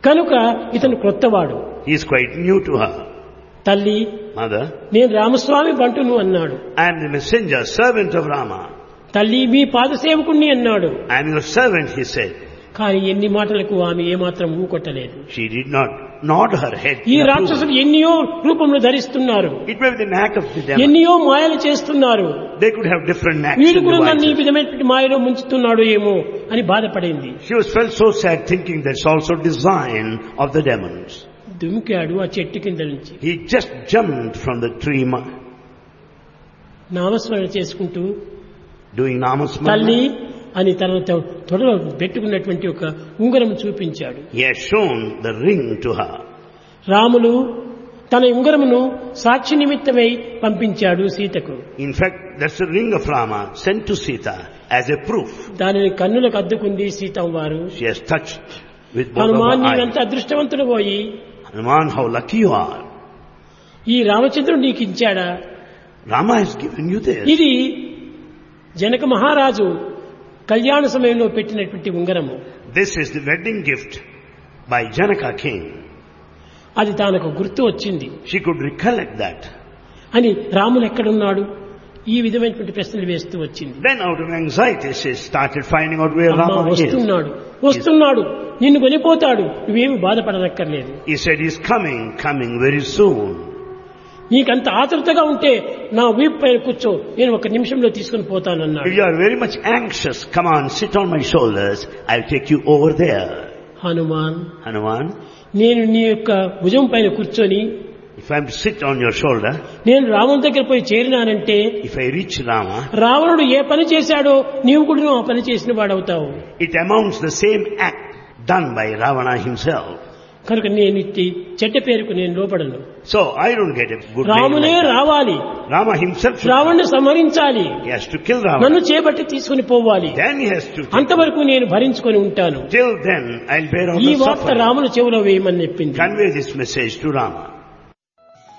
కనుక ఇతను క్రొత్తవాడు. Is quite new to her తల్లి నేను రామస్వామి బంటును అన్నాడు. I'm the messenger servant of Rama తల్లి మీ పాదసేవకుణ్ణి అన్నాడు. I'm your servant he said కానీ ఎన్ని మాటలకు ఆమె ఏమాత్రం ఊకొట్టలేదు. She did not nod her head ఈ రాక్షసులు ఎన్నియో రూపంలో ధరిస్తున్నారు. ఇట్ ఎన్నియో మాయలు చేస్తున్నారు. They could have different knocks వీడు కూడా నన్ను ఈ విధమైనటువంటి మాయలో ముంచుతున్నాడు ఏమో అని బాధపడింది. She was fell so sad thinking that's also design of the demons దుమికాడు ఆ చెట్టు కింద నుంచి. He just jumped from the tree నామస్మరణ చేసుకుంటూ డూయింగ్ నామస్మరణ తల్లి అని తన తొడలో పెట్టుకున్నటువంటి ఒక ఉంగరం చూపించాడు. ద రింగ్ టు రాములు తన ఉంగరమును సాక్షి నిమిత్తమై పంపించాడు సీతకు. In fact that's ring of Rama sent to Sita as a proof దానిని కన్నులకు అద్దుకుంది సీతం వారు. హనుమాన్ నీవంత అదృష్టవంతుడు పోయి Hanuman how lucky you are ఈ రామచంద్రుడు నీకు ఇచ్చాడా? రామ గివెన్ యు దిస్ ఇది జనక మహారాజు కళ్యాణ సమయంలో పెట్టినటువంటి ఉంగరము. This is the wedding gift by Janaka king అది తనకు గుర్తు వచ్చింది. షీ కుడ్ రికలెక్ట్ దాట్ అని రాములు ఎక్కడున్నాడు? ఈ విధమైనటువంటి ప్రశ్నలు వేస్తూ వచ్చింది. Then out of anxiety she started finding out where Rama వస్తున్నాడు వస్తున్నాడు నిన్ను కొనిపోతాడు నువ్వేమి బాధపడనక్కర్లేదు. He said he's coming coming very soon నీకంత ఆతృతగా ఉంటే నా వీప్ పైన కూర్చో. నేను ఒక నిమిషంలో తీసుకుని పోతానన్నా you are very much anxious come on sit on my shoulders I take you over there Hanuman Hanuman? నేను నీ యొక్క భుజం పైన కూర్చొని if I sit on your shoulder నేను రాముని దగ్గర పోయి చేరినానంటే ఇఫ్ ఐ రీచ్ రామ రావణుడు ఏ పని చేశాడో నీవు కూడా నువ్వు ఆ పని చేసిన వాడు అవుతావు it amounts the same act done by Ravana himself కనుక నేను ఇచ్చి చెడ్డ పేరుకు నేను లోపడను so I don't get good రామునే రావాలి. రామ హింస రావణ్ణి సంహరించాలి. టు నన్ను చేపట్టి తీసుకుని పోవాలి. టు అంతవరకు నేను భరించుకొని ఉంటాను. దెన్ ఐ ఈ వార్త రాముని చెవులో వేయమని చెప్పింది. Convey this message to Rama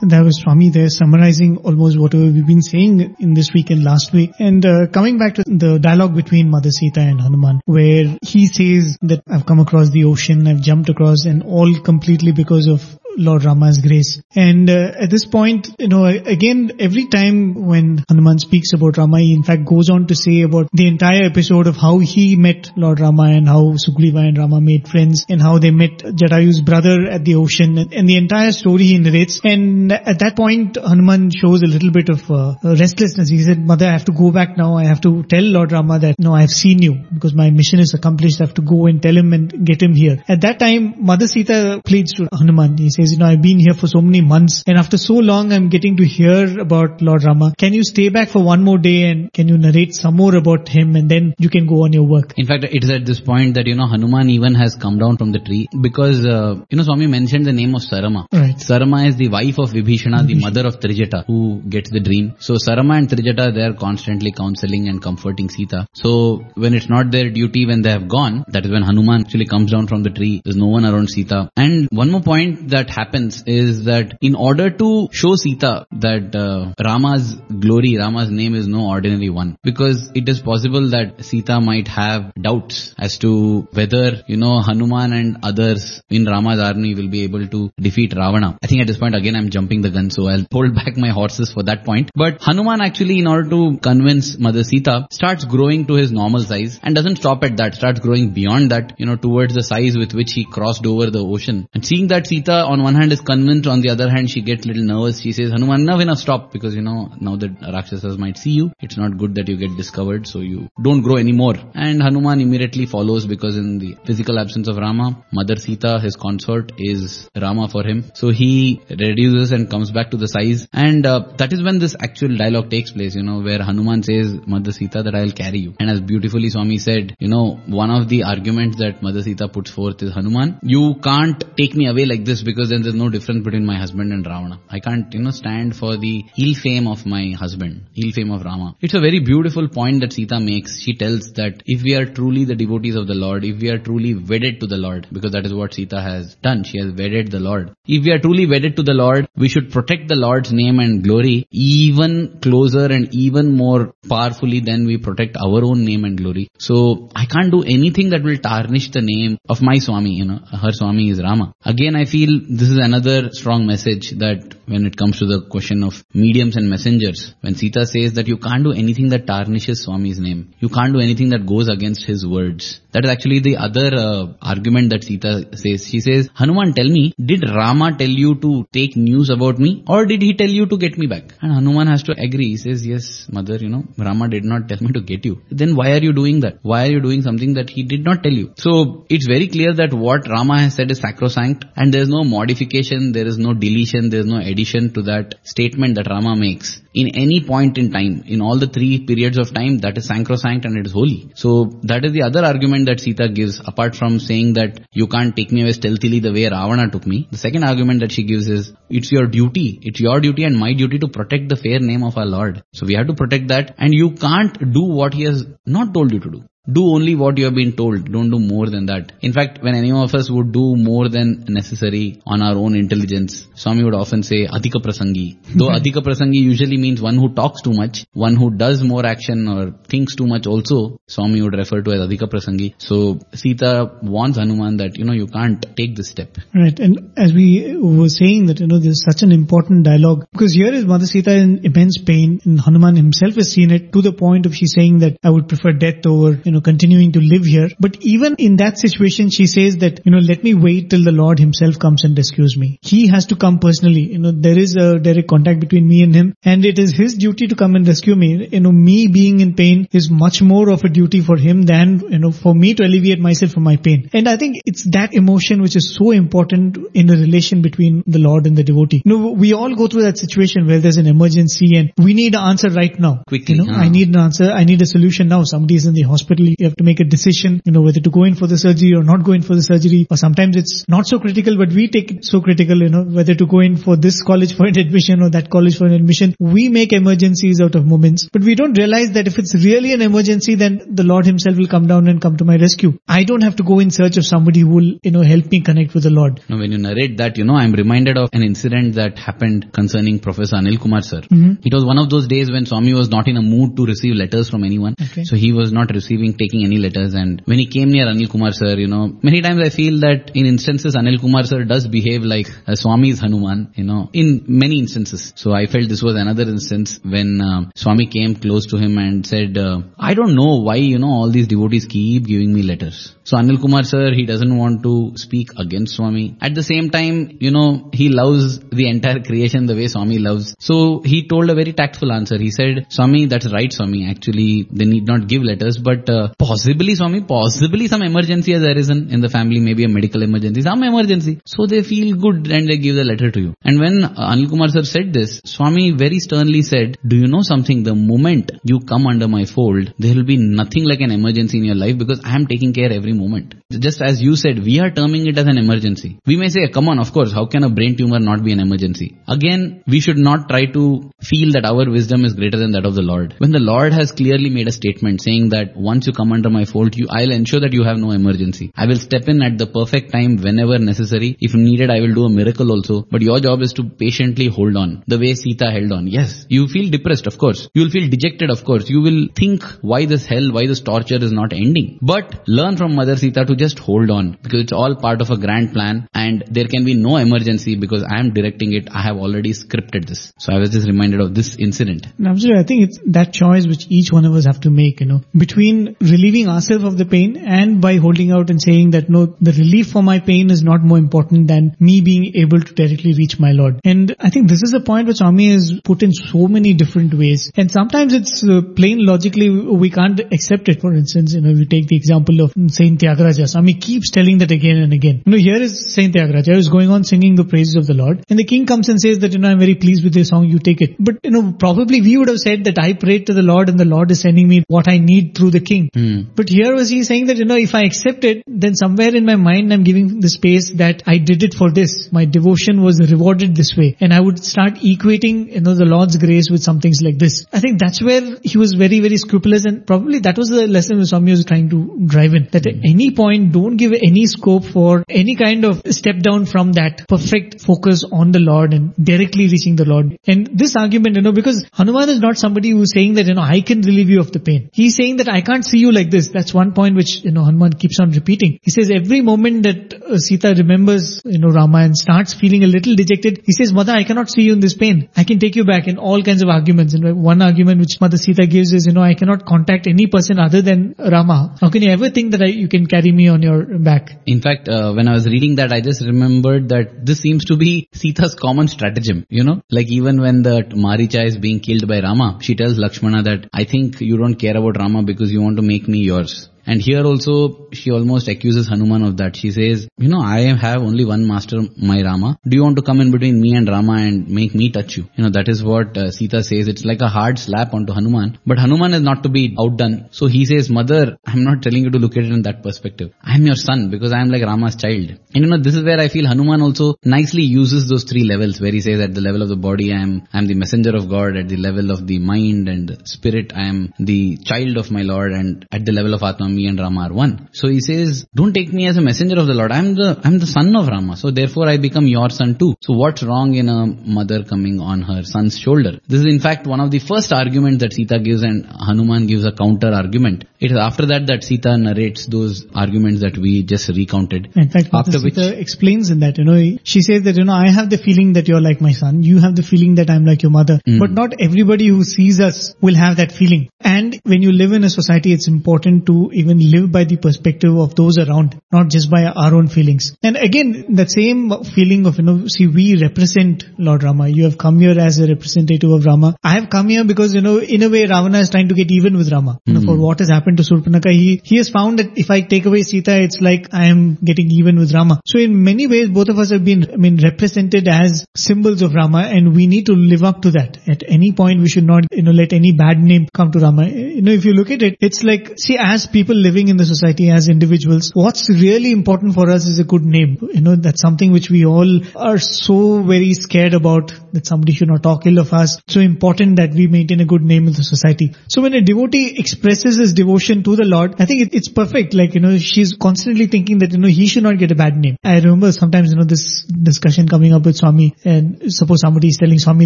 That was Swami there summarizing almost whatever we've been saying in this week and last week. And uh, coming back to the dialogue between Mother Sita and Hanuman, where he says that I've come across the ocean, I've jumped across and all completely because of Lord Rama's grace. And uh, at this point, you know, again, every time when Hanuman speaks about Rama, he in fact goes on to say about the entire episode of how he met Lord Rama and how Sugriva and Rama made friends and how they met Jatayu's brother at the ocean and, and the entire story he narrates. And at that point, Hanuman shows a little bit of uh, restlessness. He said, Mother, I have to go back now. I have to tell Lord Rama that, no, I have seen you because my mission is accomplished. I have to go and tell him and get him here. At that time, Mother Sita pleads to Hanuman. He says, says, you know, I've been here for so many months and after so long I'm getting to hear about Lord Rama. Can you stay back for one more day and can you narrate some more about him and then you can go on your work? In fact, it is at this point that, you know, Hanuman even has come down from the tree because, uh, you know, Swami mentioned the name of Sarama. Right. Sarama is the wife of Vibhishana, the mother of Trijata, who gets the dream. So Sarama and Trijata, they are constantly counseling and comforting Sita. So when it's not their duty, when they have gone, that is when Hanuman actually comes down from the tree. There's no one around Sita. And one more point that happens is that in order to show Sita that uh, Rama's glory, Rama's name is no ordinary one, because it is possible that Sita might have doubts as to whether, you know, Hanuman and others in Rama's army will be able to defeat Ravana. I think at this point again I'm jumping the gun, so I'll hold back my horses for that point. But Hanuman actually, in order to convince Mother Sita, starts growing to his normal size and doesn't stop at that, starts growing beyond that, you know, towards the size with which he crossed over the ocean. And seeing that Sita on one hand is convinced, on the other hand she gets little nervous. She says, Hanuman, enough, enough, stop, because you know, now that Rakshasas might see you, it's not good that you get discovered, so you don't grow anymore. And Hanuman immediately follows because in the physical absence of Rama, Mother Sita, his consort, is Rama for him. So he reduces and comes back to the size. And uh, that is when this actual dialogue takes place, you know, where Hanuman says, Mother Sita, that I'll carry you. And as beautifully Swami said, you know, one of the arguments that Mother Sita puts forth is, Hanuman, you can't take me away like this because then there's no difference between my husband and Ravana. I can't, you know, stand for the ill fame of my husband, ill fame of Rama. It's a very beautiful point that Sita makes. She tells that if we are truly the devotees of the Lord, if we are truly wedded to the Lord, because that is what Sita has done, she has wedded the Lord. If we are truly wedded to the Lord, we should protect the Lord's name and glory even closer and even more powerfully than we protect our own name and glory. So I can't do anything that will tarnish the name of my Swami, you know, her Swami is Rama. Again, I feel this is another strong message that when it comes to the question of mediums and messengers, when Sita says that you can't do anything that tarnishes Swami's name, you can't do anything that goes against his words. That is actually the other uh, argument that Sita says. She says, Hanuman, tell me, did Rama tell you to take news about me or did he tell you to get me back? And Hanuman has to agree. He says, yes, mother, you know, Rama did not tell me to get you. Then why are you doing that? Why are you doing something that he did not tell you? So it's very clear that what Rama has said is sacrosanct and there is no modification, there is no deletion, there is no addition to that statement that Rama makes in any point in time, in all the three periods of time, that is sacrosanct and it is holy. So that is the other argument that Sita gives, apart from saying that you can't take me away stealthily the way Ravana took me. The second argument that she gives is, it's your duty, it's your duty and my duty to protect the fair name of our Lord. So we have to protect that and you can't do what he has not told you to do. Do only what you have been told. Don't do more than that. In fact, when any of us would do more than necessary on our own intelligence, Swami would often say Adhika Prasangi. Though Adhika Prasangi usually means one who talks too much, one who does more action or thinks too much also, Swami would refer to as Adhika Prasangi. So Sita warns Hanuman that, you know, you can't take this step. Right. And as we were saying that, you know, there's such an important dialogue because here is Mother Sita in immense pain and Hanuman himself has seen it to the point of she saying that I would prefer death over, you know, continuing to live here. But even in that situation, she says that, you know, let me wait till the Lord himself comes and rescues me. He has to come personally. You know, there is a direct contact between me and him and it is his duty to come and rescue me. You know, me being in pain is much more of a duty for him than, you know, for me to alleviate myself from my pain. And I think it's that emotion which is so important in the relation between the Lord and the devotee. You know, we all go through that situation where there's an emergency and we need an answer right now. Quickly, You know, huh. I need an answer. I need a solution now. Somebody is in the hospital. You have to make a decision, you know, whether to go in for the surgery or not go in for the surgery. Or sometimes it's not so critical, but we take it so critical, you know, whether to go in for this college for an admission or that college for an admission. We make emergencies out of moments, but we don't realize that if it's really an emergency, then the Lord himself will come down and come to my rescue. I don't have to go in search of somebody who will, you know, help me connect with the Lord. Now, when you narrate that, you know, I'm reminded of an incident that happened concerning Professor Anil Kumar sir. Mm-hmm. It was one of those days when Swami was not in a mood to receive letters from anyone. Okay. So he was not receiving, taking any letters. And when he came near Anil Kumar sir, you know, many times I feel that in instances Anil Kumar sir does behave like a Swami's Hanuman, you know, in many instances. So I felt this was another instance when uh, Swami came close to him and said, uh, I don't know why, you know, all these devotees keep giving me letters. So Anil Kumar sir, he doesn't want to speak against Swami. At the same time, you know, he loves the entire creation the way Swami loves. So he told a very tactful answer. He said, Swami, that's right Swami. Actually, they need not give letters, but uh, possibly Swami, possibly some emergency has arisen in the family, maybe a medical emergency, some emergency. So they feel good and they give the letter to you. And when Anil Kumar sir said this, Swami very sternly said, do you know something? The moment you come under my fold, there will be nothing like an emergency in your life because I am taking care every moment. Just as you said, we are terming it as an emergency. We may say, come on, of course, how can a brain tumor not be an emergency? Again, we should not try to feel that our wisdom is greater than that of the Lord. When the Lord has clearly made a statement saying that once you come under my fold, you, I'll ensure that you have no emergency. I will step in at the perfect time whenever necessary. If needed, I will do a miracle also. But your job is to patiently hold on. The way Sita held on. Yes, you feel depressed, of course. You will feel dejected, of course. You will think why this hell, why this torture is not ending. But learn from Mother Sita to just hold on because it's all part of a grand plan and there can be no emergency because I am directing it. I have already scripted this. So I was just reminded of this incident. Absolutely. I think it's that choice which each one of us have to make, you know, between relieving ourselves of the pain and by holding out and saying that no, the relief for my pain is not more important than me being able to directly reach my Lord. And I think this is a point which Swami has put in so many different ways. And sometimes it's uh, plain logically we can't accept it. For instance, you know, we take the example of Saint Tyagaraja. Swami keeps telling that again and again. You know, here is Saint Tyagaraja who is going on singing the praises of the Lord. And the king comes and says that, you know, I'm very pleased with your song, you take it. But, you know, probably we would have said that I prayed to the Lord and the Lord is sending me what I need through the king. Hmm. But here was he saying that, you know, if I accept it, then somewhere in my mind I'm giving the space that I did it for this. My devotion was rewarded this way. And I would start equating, you know, the Lord's grace with some things like this. I think that's where he was very, very scrupulous and probably that was the lesson Swami was trying to drive in. That at any point, don't give any scope for any kind of step down from that perfect focus on the Lord and directly reaching the Lord. And this argument, you know, because Hanuman is not somebody who's saying that, you know, I can relieve you of the pain. He's saying that I can't see you like this. That's one point which, you know, Hanuman keeps on repeating. He says every moment that uh, Sita remembers, you know, Rama and starts feeling a little dejected, he says, Mother, I cannot see you in this pain. I can take you back in all kinds of arguments. And one argument which Mother Sita gives is, you know, I cannot contact any person other than Rama. How can you ever think that I, you can carry me on your back? In fact, uh, when I was reading that, I just remembered that this seems to be Sita's common stratagem, you know, like even when the Maricha is being killed by Rama, she tells Lakshmana that I think you don't care about Rama because you want to make me yours. And here also, she almost accuses Hanuman of that. She says, you know, I have only one master, my Rama. Do you want to come in between me and Rama and make me touch you? You know, that is what uh, Sita says. It's like a hard slap onto Hanuman. But Hanuman is not to be outdone. So he says, mother, I'm not telling you to look at it in that perspective. I'm your son because I'm like Rama's child. And you know, this is where I feel Hanuman also nicely uses those three levels where he says at the level of the body, I am, I am the messenger of God. At the level of the mind and spirit, I am the child of my Lord. And at the level of Atma, me and Rama are one. So he says, don't take me as a messenger of the Lord. I'm the, I'm the son of Rama. So therefore I become your son too. So what's wrong in a mother coming on her son's shoulder? This is in fact one of the first arguments that Sita gives and Hanuman gives a counter argument. It is after that that Sita narrates those arguments that we just recounted. In fact, after Sita explains in that, you know, she says that, you know, I have the feeling that you're like my son. You have the feeling that I'm like your mother. Hmm. But not everybody who sees us will have that feeling. And when you live in a society, it's important to even live by the perspective of those around, not just by our own feelings. And again, that same feeling of, you know, see, we represent Lord Rama. You have come here as a representative of Rama. I have come here because, you know, in a way, Ravana is trying to get even with Rama. You know, for hmm. what has happened to Surpanaka, he, he has found that if I take away Sita, it's like I am getting even with Rama. So in many ways, both of us have been, I mean, represented as symbols of Rama and we need to live up to that. At any point, we should not, you know, let any bad name come to Rama. You know, if you look at it, it's like, see, as people living in the society, as individuals, what's really important for us is a good name. You know, that's something which we all are so very scared about that somebody should not talk ill of us. So important that we maintain a good name in the society. So when a devotee expresses his devotion to the Lord, I think it, it's perfect. Like, you know, she's constantly thinking that, you know, he should not get a bad name. I remember sometimes, you know, this discussion coming up with Swami and suppose somebody is telling Swami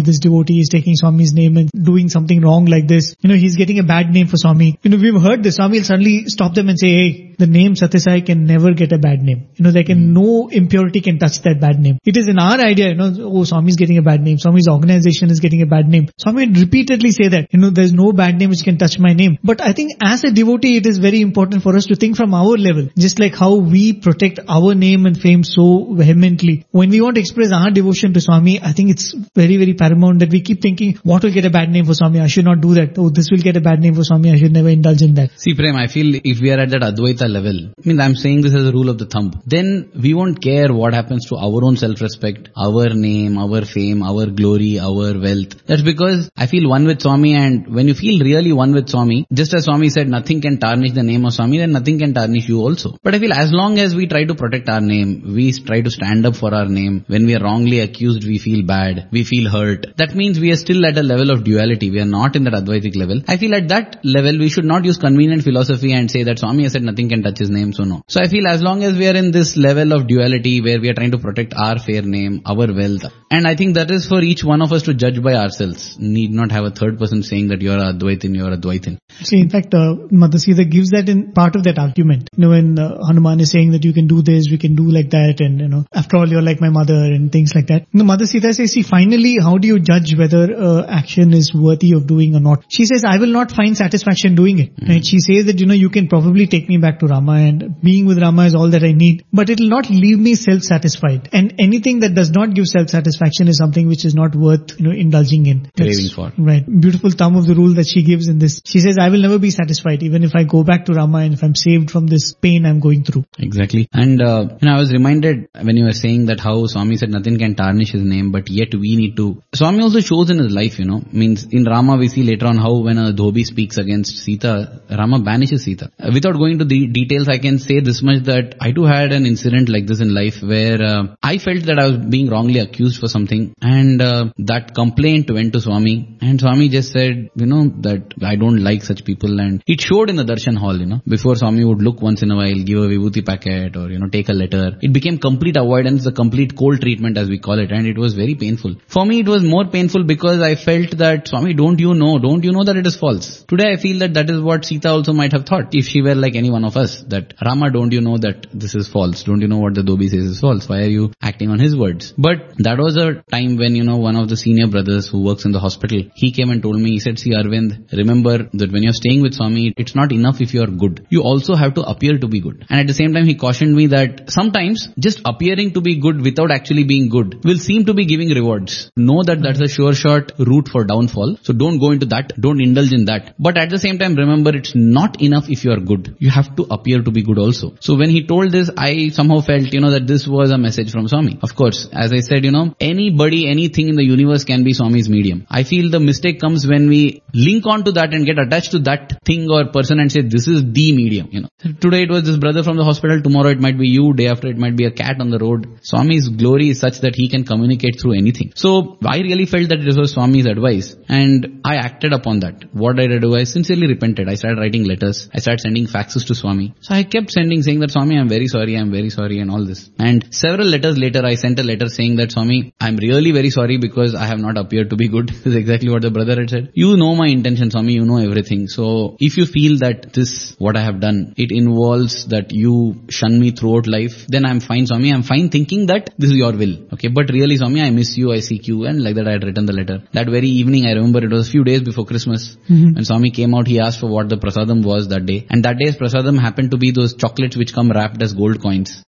this devotee is taking Swami's name and doing something wrong like this. You know, he's getting a bad name for Swami. You know, we've heard this. Swami will suddenly stop them and say, hey, the name Satyasai can never get a bad name. You know, there can hmm. no impurity can touch that bad name. It is in our idea, you know, oh, Swami is getting a bad name. Swami's organization is getting a bad name. Swami would repeatedly say that, you know, there's no bad name which can touch my name. But I think as a devotee, it is very important for us to think from our level, just like how we protect our name and fame so vehemently. When we want to express our devotion to Swami, I think it's very, very paramount that we keep thinking, what will get a bad name for Swami? I should not do that. Oh, this will get a bad name for Swami. I should never indulge in that. See, Prem, I feel if we are at that Advaita level, I mean, I'm saying this as a rule of the thumb, then we won't care what happens to our own self-respect, our name, our fame, our glory, our wealth. That's because I feel one with Swami and when you feel really one with Swami, just as Swami said, nothing can tarnish the name of Swami, then nothing can tarnish you also. But I feel as long as we try to protect our name, we try to stand up for our name, when we are wrongly accused, we feel bad, we feel hurt. That means we are still at a level of duality. We are not in that Advaitic level. I feel at that level, we should not use convenient philosophy and say that Swami has said nothing can touch his name, so no. So I feel as long as we are in this level of duality where we are trying to protect our fair name, our wealth, and I think that is for each one of us to judge by ourselves. Need not have a third person saying that you are a Advaitin, you are a Advaitin. See, in fact, uh, Mother Sita gives that in part of that argument. You know, when uh, Hanuman is saying that you can do this, we can do like that, and you know, after all, you're like my mother, and things like that. You know, Mother Sita says, see, finally, how do you judge whether uh, action is worthy of doing or not? She says, I will not find satisfaction doing it. Right? She says that you know, you can probably take me back to Rama, and being with Rama is all that I need, but it will not leave me self-satisfied. And anything that does not give self-satisfaction is something which is not worth you know indulging in. Craving for. Right. Beautiful thumb of the rule that she gives in this. She says, I will never be satisfied even if I go back to Rama and if I'm saved from this pain I'm going through. Exactly. And, uh, you know, I was reminded when you were saying that how Swami said nothing can tarnish his name, but yet we need to. Swami also shows in his life, you know, means in Rama we see later on how when a Dhobi speaks against Sita, Rama banishes Sita. Without going to the details, I can say this much that I too had an incident like this in life where uh, I felt that I was being wrongly accused for something and uh, that complaint went to Swami and Swami just said, you know, that I don't like such people and it showed in the darshan hall, you know, before Swami would look once in a while, give a vibhuti packet or, you know, take a letter. It became complete avoidance, the complete cold treatment as we call it and it was very painful. For me it was more painful because I felt that, Swami, don't you know, don't you know that it is false? Today I feel that that is what Sita also might have thought if she were like any one of us, that Rama, don't you know that this is false? Don't you know what the Dhobi says is false? Why are you acting on his words? But that was a time when, you know, one of the senior brothers who works in the hospital, he came and told me, he said, see Arvind, remember that when you're staying with Swami, it's not enough if you are good. You also have to appear to be good. And at the same time, he cautioned me that sometimes just appearing to be good without actually being good will seem to be giving rewards. Know that that's a sure shot route for downfall. So don't go into that. Don't indulge in that. But at the same time, remember it's not enough if you are good. You have to appear to be good also. So when he told this, I somehow felt, you know, that this was a message from Swami. Of course, as I said, you know, anybody, anything in the universe can be Swami's medium. I feel the mistake comes when we link on to that and get attached to that thing or person and say, this is the medium, you know. Today it was this brother from the hospital, tomorrow it might be you, day after it might be a cat on the road. Swami's glory is such that he can communicate through anything. So I really felt that this was Swami's advice and I acted upon that. What I did I do? I sincerely repented. I started writing letters. I started sending faxes to Swami. So I kept sending saying that Swami, I'm very sorry, I'm very sorry and all this. And several letters later, I sent a letter saying that Swami, I'm really very sorry because I have not appeared to be good. this is exactly what the brother had said. You know my intention, Swami, you know everything. So if you feel that this, what I have done, it involves that you shun me throughout life, then I'm fine, Swami. I'm fine thinking that this is your will. Okay. But really, Swami, I miss you, I seek you. And like that, I had written the letter. That very evening, I remember it was a few days before Christmas. Mm-hmm. and Swami came out, he asked for what the prasadam was that day. And that day's prasadam happened to be those chocolates which come wrapped as gold coins.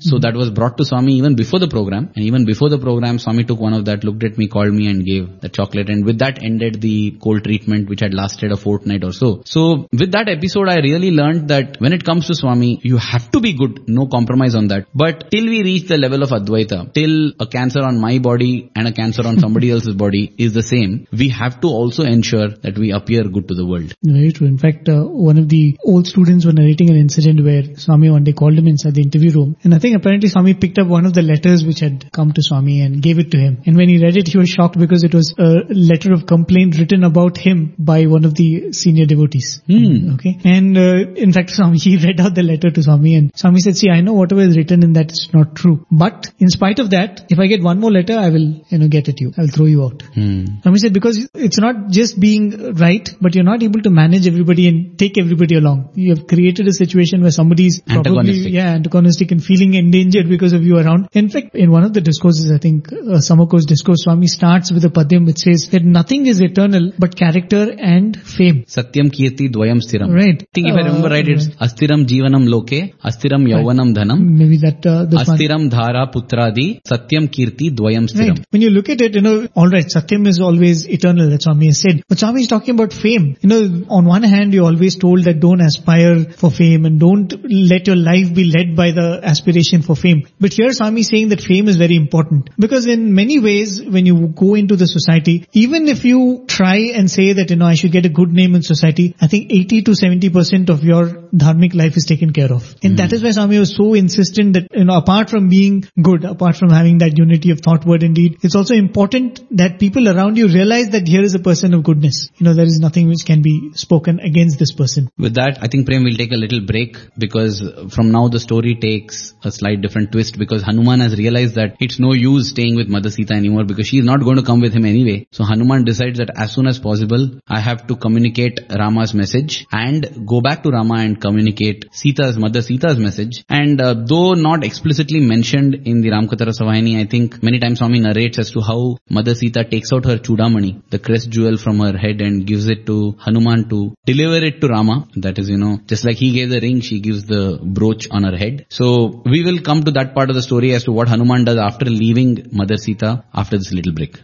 So that was brought to Swami even before the program. And even before the program, Swami took one of that, looked at me, called me and gave the chocolate. And with that ended the cold treatment which had lasted a fortnight or so. So with that episode, I really learned that when it comes to Swami, you have to be good, no compromise on that. But till we reach the level of Advaita, till a cancer on my body and a cancer on somebody else's body is the same, we have to also ensure that we appear good to the world. Very true. In fact, uh, one of the old students were narrating an incident where Swami one day called him inside the interview room. And I think apparently Swami picked up one of the letters which had come to Swami and gave it to him. And when he read it, he was shocked because it was a letter of complaint written about him by one of the senior devotees. Hmm. Okay. And uh, in fact, Swami, he read out the letter to Swami and Swami said, see, I know whatever is written in that is not true. But in spite of that, if I get one more letter, I will, you know, get at you. I will throw you out. Hmm. Swami said, because it's not just being right, but you're not able to manage everybody and take everybody along. You have created a situation where somebody's probably, Antagonistic. yeah, antagonistic and feeling endangered because of you around. In fact, in one of the discourses, I think, uh, Summer Course discourse, Swami starts with a padyam which says that nothing is eternal but character and fame. Satyam kirti dvayam stiram. Right. I think if I remember Uh, right, it's astiram jivanam loke, astiram yauvanam dhanam, Maybe that, uh, astiram dhara putradi, satyam kirti dvayam stiram. Right. When you look at it, you know, alright, Satyam is always eternal, that's Swami has said. But Swami is talking about fame. You know, on one hand, you're always told that don't aspire for fame and don't let your life be led by the aspiration for fame. But here Swami is saying that fame is very important. Because in many ways, when you go into the society, even if you try and say that, you know, I should get a good name in society, I think 80 to 70% of your dharmic life is taken care of. And that is why Swami was so insistent that, you know, apart from being good, apart from having that unity of thought, word and deed, it's also important that people around you realize that here is a person of goodness. You know, there is nothing which can be spoken against this person. With that, I think Prem will take a little break because from now the story takes a slight different twist because Hanuman has realized that it's no use staying with Mother Sita anymore because she's not going to come with him anyway. So Hanuman decides that as soon as possible, I have to communicate Rama's message and go back to Rama and communicate Sita's, Mother Sita's message. And uh, though not explicitly mentioned in the Ramkatha Rasavahini, I think many times Swami narrates as to how Mother Sita takes out her chudamani, the crest jewel from her head and gives it to Hanuman to deliver it to Rama. That that is, you know, just like he gave the ring, she gives the brooch on her head. So we will come to that part of the story as to what Hanuman does after leaving Mother Sita after this little break.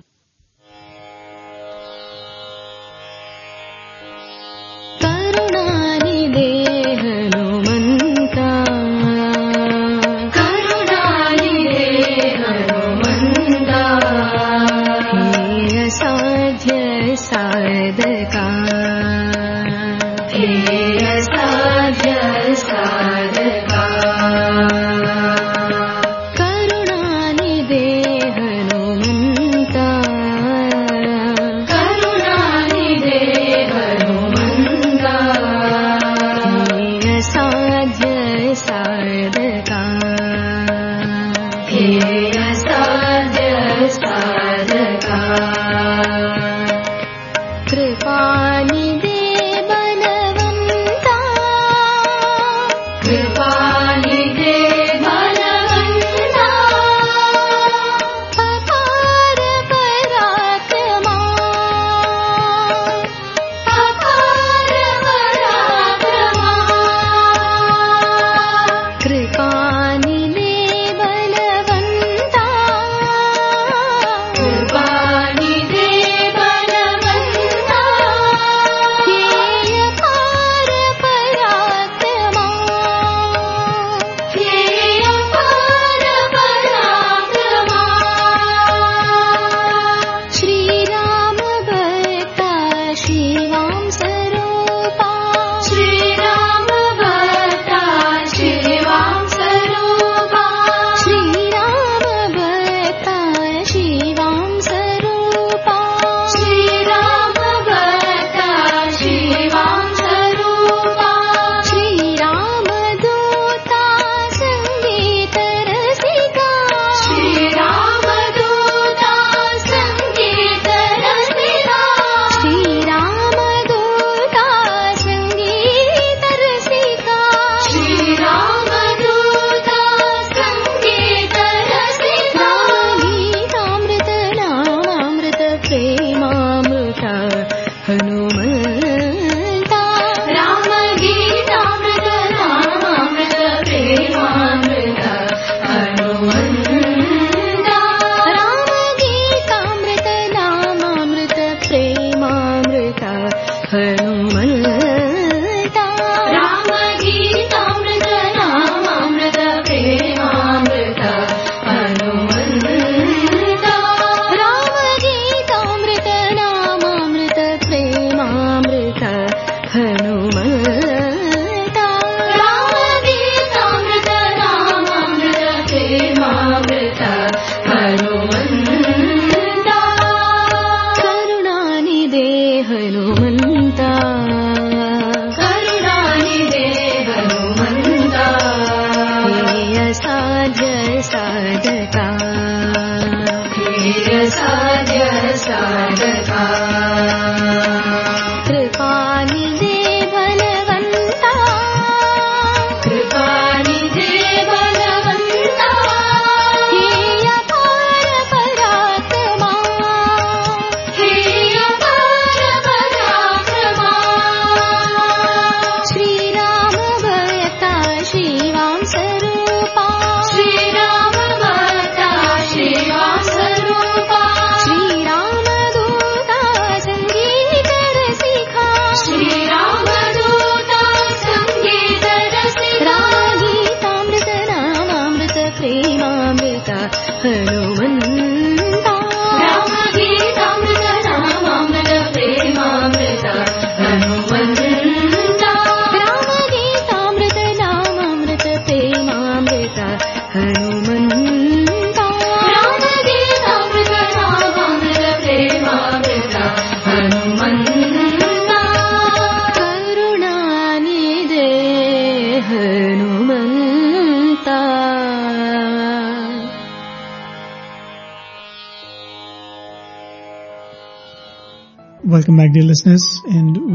Dear listeners.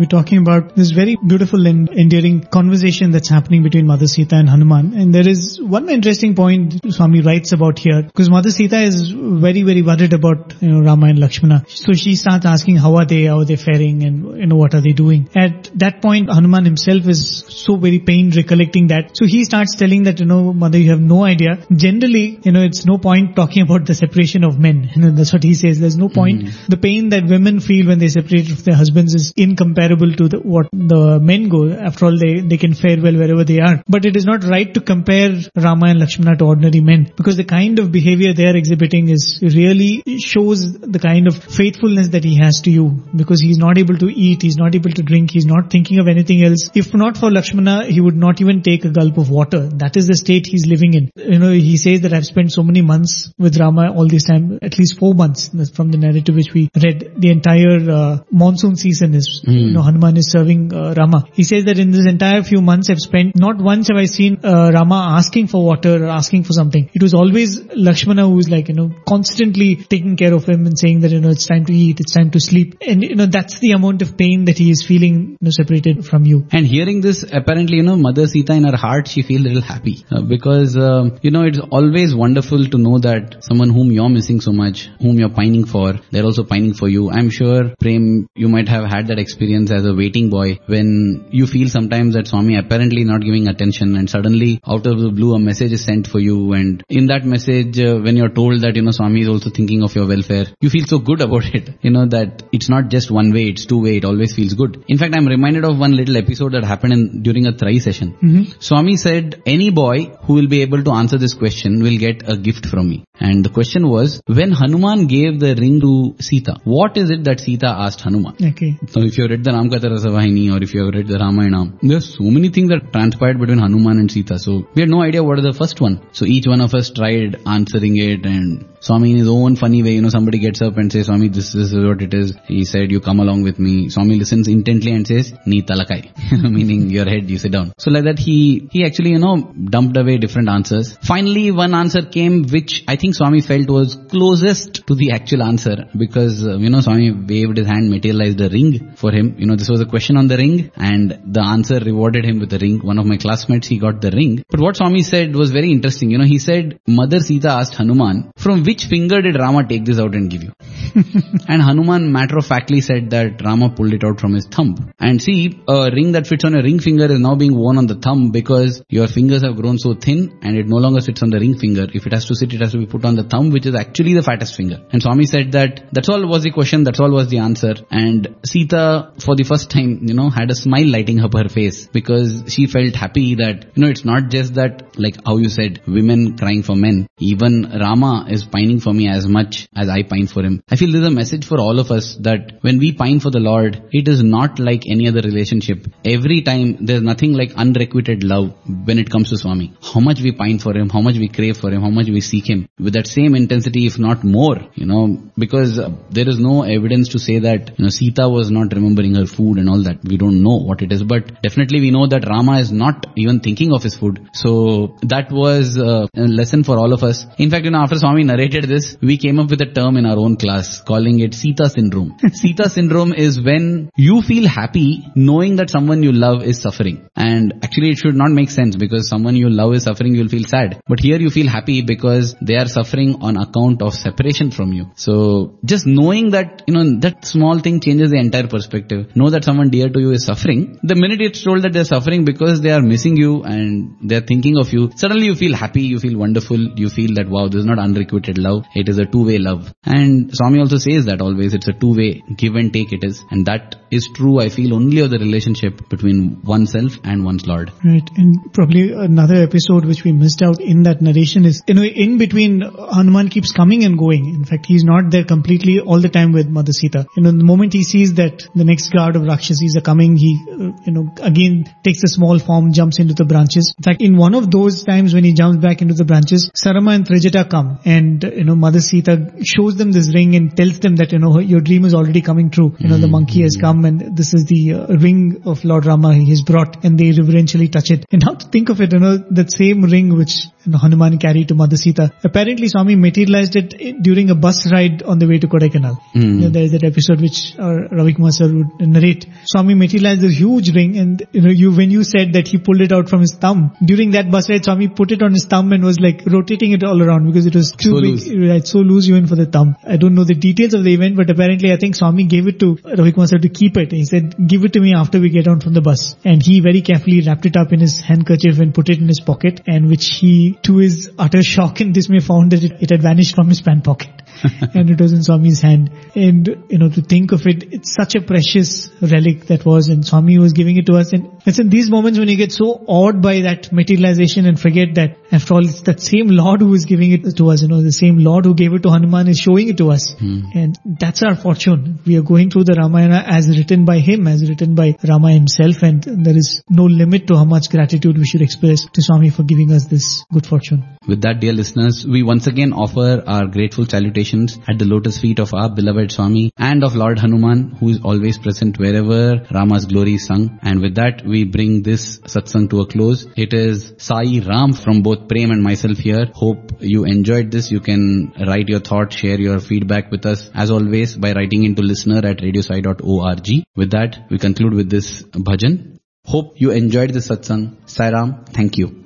Talking about this very beautiful and endearing conversation that's happening between Mother Sita and Hanuman. And there is one interesting point Swami writes about here, because Mother Sita is very, very worried about, you know, Rama and Lakshmana. So she starts asking how are they, how are they faring, and, you know, what are they doing. At that point, Hanuman himself is so very pained recollecting that. So he starts telling that, you know, Mother, you have no idea. Generally, you know, it's no point talking about the separation of men. You know, that's what he says. There's no point. Mm-hmm. The pain that women feel when they separate from their husbands is incomparable to the, what the men go. After all, they, they can fare well wherever they are. But it is not right to compare Rama and Lakshmana to ordinary men because the kind of behavior they are exhibiting is really shows the kind of faithfulness that he has to you because he's not able to eat, he's not able to drink, he's not thinking of anything else. If not for Lakshmana, he would not even take a gulp of water. That is the state he's living in. You know, he says that I've spent so many months with Rama all this time, at least four months That's from the narrative which we read. The entire uh, monsoon season is, you know, Hanuman is serving uh, Rama. He says that in this entire few months I've spent, not once have I seen uh, Rama asking for water or asking for something. It was always Lakshmana who was like, you know, constantly taking care of him and saying that, you know, it's time to eat, it's time to sleep. And, you know, that's the amount of pain that he is feeling, you know, separated from you. And hearing this, apparently, you know, Mother Sita in her heart, she feels a little happy uh, because, um, you know, it's always wonderful to know that someone whom you're missing so much, whom you're pining for, they're also pining for you. I'm sure, Prem, you might have had that experience as a waiting boy when you feel sometimes that Swami apparently not giving attention and suddenly out of the blue a message is sent for you and in that message, uh, when you're told that, you know, Swami is also thinking of your welfare, you feel so good about it. You know, that it's not just one way, it's two way, it always feels good. In fact, I'm reminded of one little episode that happened in, during a Trayee session. Swami said, any boy who will be able to answer this question will get a gift from me. And the question was, when Hanuman gave the ring to Sita, what is it that Sita asked Hanuman? Okay. So if you read the Ramkatha Rasavahini or if you have read the Ramayana, there are so many things that transpired between Hanuman and Sita. So we had no idea what is the first one. So each one of us tried answering it and Swami in his own funny way, you know, somebody gets up and says, Swami, this, this is what it is. He said, you come along with me. Swami listens intently and says, Ni talakai, meaning your head, you sit down. So like that he, he actually, you know, dumped away different answers. Finally, one answer came which I think Swami felt was closest to the actual answer because, uh, you know, Swami waved his hand, materialized a ring for him. You know, this was a question on the ring and the answer rewarded him with a ring. One of my classmates, he got the ring. But what Swami said was very interesting. You know, he said, Mother Sita asked Hanuman, from which finger did Rama take this out and give you? and Hanuman matter of factly said that Rama pulled it out from his thumb. And see, a ring that fits on a ring finger is now being worn on the thumb because your fingers have grown so thin and it no longer sits on the ring finger. If it has to sit, it has to be put on the thumb, which is actually the fattest finger. And Swami said that that's all was the question, that's all was the answer. And Sita, for the first time, you know, had a smile lighting up her face because she felt happy that, you know, it's not just that, like how you said, women crying for men. Even Rama is pining for me as much as I pine for him. I feel there's a message for all of us that when we pine for the Lord, it is not like any other relationship. Every time there's nothing like unrequited love when it comes to Swami. How much we pine for him, how much we crave for him, how much we seek him with that same intensity, if not more, you know, because uh, there is no evidence to say that, you know, Sita was not remembering her food and all that. We don't know what it is, but definitely we know that Rama is not even thinking of his food. So that was uh, a lesson for all of us. In fact, you know, after Swami narrated this, we came up with a term in our own class calling it Sita syndrome. Sita syndrome is when you feel happy knowing that someone you love is suffering. And actually it should not make sense because someone you love is suffering, you'll feel sad. But here you feel happy because they are suffering on account of separation from you. So just knowing that, you know, that small thing changes the entire perspective. Know that someone dear to you is suffering. The minute it's told that they're suffering because they are missing you and they're thinking of you, suddenly you feel happy, you feel wonderful, you feel that wow, this is not unrequited love. It is a two-way love. And Swami also says that always, it's a two-way give and take it is. And that is true, I feel, only of the relationship between oneself and one's Lord. Right. And probably another episode which we missed out in that narration is, you know, in between Hanuman keeps coming and going. In fact, he's not there completely all the time with Mother Sita. You know, the moment he sees that the next guard of Rakshasas are coming, he, uh, you know, again takes a small form, jumps into the branches. In fact, in one of those times when he jumps back into the branches, Sarama and Trijata come and, you know, Mother Sita shows them this ring and tells them that, you know, your dream is already coming true. You know, the monkey has come and this is the uh, ring of Lord Rama he has brought and they reverentially touch it. And now to think of it, you know, that same ring which Hanuman carried to Mother Sita, apparently Swami materialized it during a bus ride on the way to Kodaikanal. You know, there is that episode which uh, Ravi Kumar sir would narrate. Swami materialized this huge ring and, you know, you, when you said that he pulled it out from his thumb, during that bus ride, Swami put it on his thumb and was like rotating it all around because it was too So big, loose. right, so loose even for the thumb. I don't know the details of the event, but apparently I think Swami gave it to Ravi Kumar sir to keep it. He said, give it to me after we get on from the bus. And he very carefully wrapped it up in his handkerchief and put it in his pocket and which he, to his utter shock and dismay, found that it, it had vanished from his pant pocket. and it was in Swami's hand. And, you know, to think of it, it's such a precious relic that was and Swami was giving it to us. And it's in these moments when you get so awed by that materialization and forget that after all, it's that same Lord who is giving it to us, you know, the same Lord who gave it to Hanuman is showing it to us. Hmm. And that's our fortune. We are going through the Ramayana as written by him, as written by Rama himself. And there is no limit to how much gratitude we should express to Swami for giving us this good fortune. With that, dear listeners, we once again offer our grateful meditations at the lotus feet of our beloved Swami and of Lord Hanuman who is always present wherever Rama's glory is sung. And with that we bring this satsang to a close. It is Sai Ram from both Prem and myself here. Hope you enjoyed this. You can write your thoughts, share your feedback with us as always by writing into listener at radiosai.org. With that we conclude with this bhajan. Hope you enjoyed this satsang. Sai Ram, thank you.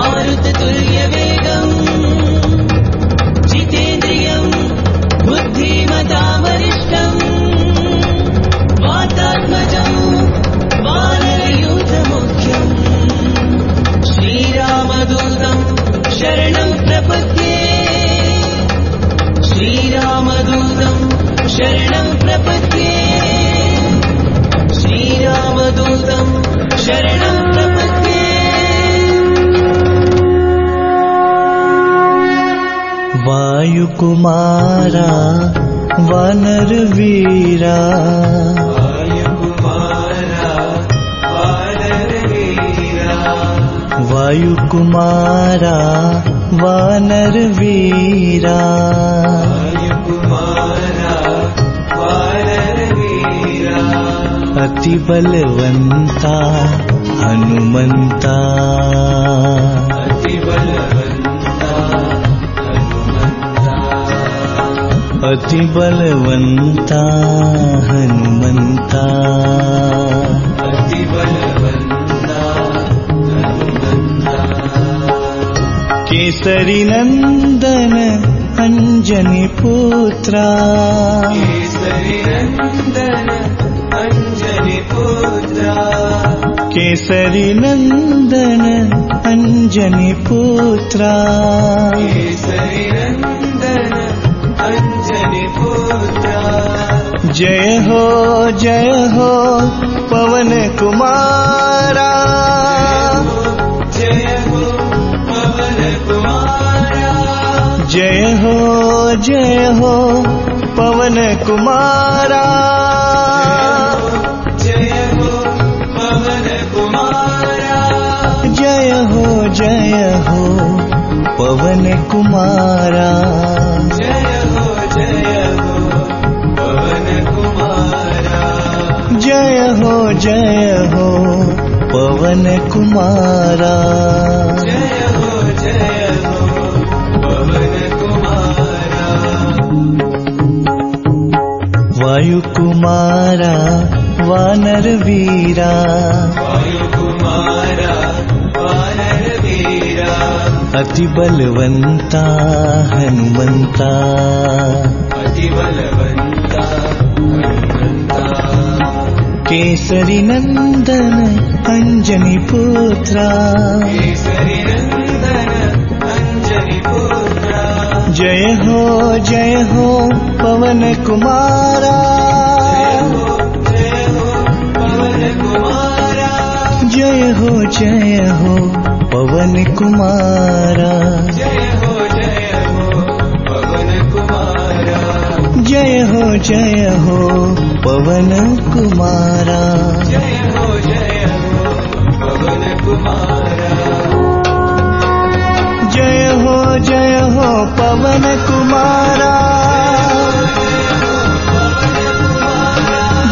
मारुततुल्यवेगम् जितेन्द्रियम् बुद्धिमतावरिष्ठम्। वातात्मजम् वानरयूथमुख्यम् श्रीरामदूतम् शरणम् प्रपद्ये। श्रीरामदूतम् शरणम् वायुकुमारा वानरवीरा वायुकुमारा वानरवीरा अतिबलवन्ता हनुमन्ता अति बलवन्ता हनुमन्ता। अति बलवन्ता केसरि नन्दन अञ्जनि पुत्रा। केसरि नन्दन अञ्जनि पुत्रा। केसरि नन्दन पञ्जनि पुत्रे। जय हो जय हो पवन कुमारा। जय हो पवन कुमारा। जय हो जय हो पवन कुमारा। जय हो पवन कुमारा। जय हो जय हो पवन कुमारा। हो जय हो पवन कुमारा। जय पवन कुमारा वायु कुमारा वानर वीरा। अति बलवंता हनुमंता। अति बलवंता हनुमंता केसरी नंदन अंजनी पुत्रा। केसरी नंदन अंजनी पुत्रा। जय हो जय हो पवन कुमारा। जय हो पवन कुमारा। जय हो जय हो पवन कुमारा। जय हो जय हो पवन कुमारा। जय हो जय हो पवन कुमारा। जय हो जय हो पवन कुमारा। जय हो जय हो पवन कुमारा।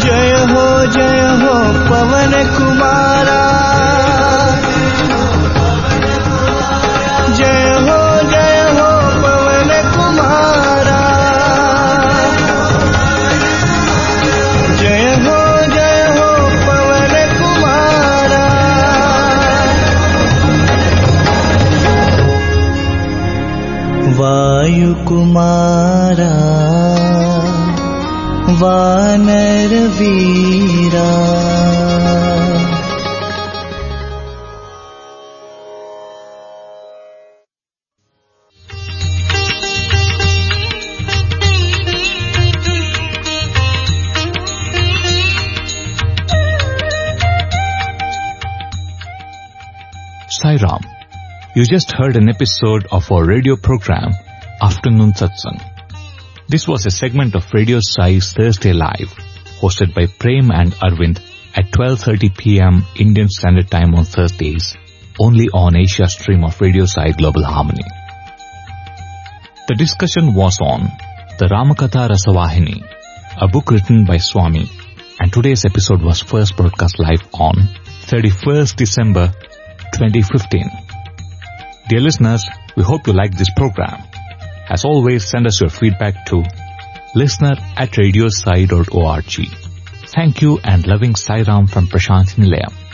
जय हो जय हो पवन कुमारा वायु कुमारा वानर वीरा Sai Ram. You just heard an episode of our radio program, Afternoon Satsang. This was a segment of Radio Sai's Thursday Live, hosted by Prem and Arvind at 12.30 p.m. Indian Standard Time on Thursdays, only on Asia stream of Radio Sai Global Harmony. The discussion was on the Ramakatha Rasavahini, a book written by Swami, and today's episode was first broadcast live on 31st December 2015. Dear listeners, we hope you like this program. As always, send us your feedback to listener at radiosai.org. Thank you and loving Sai Ram from Prasanthi Nilayam.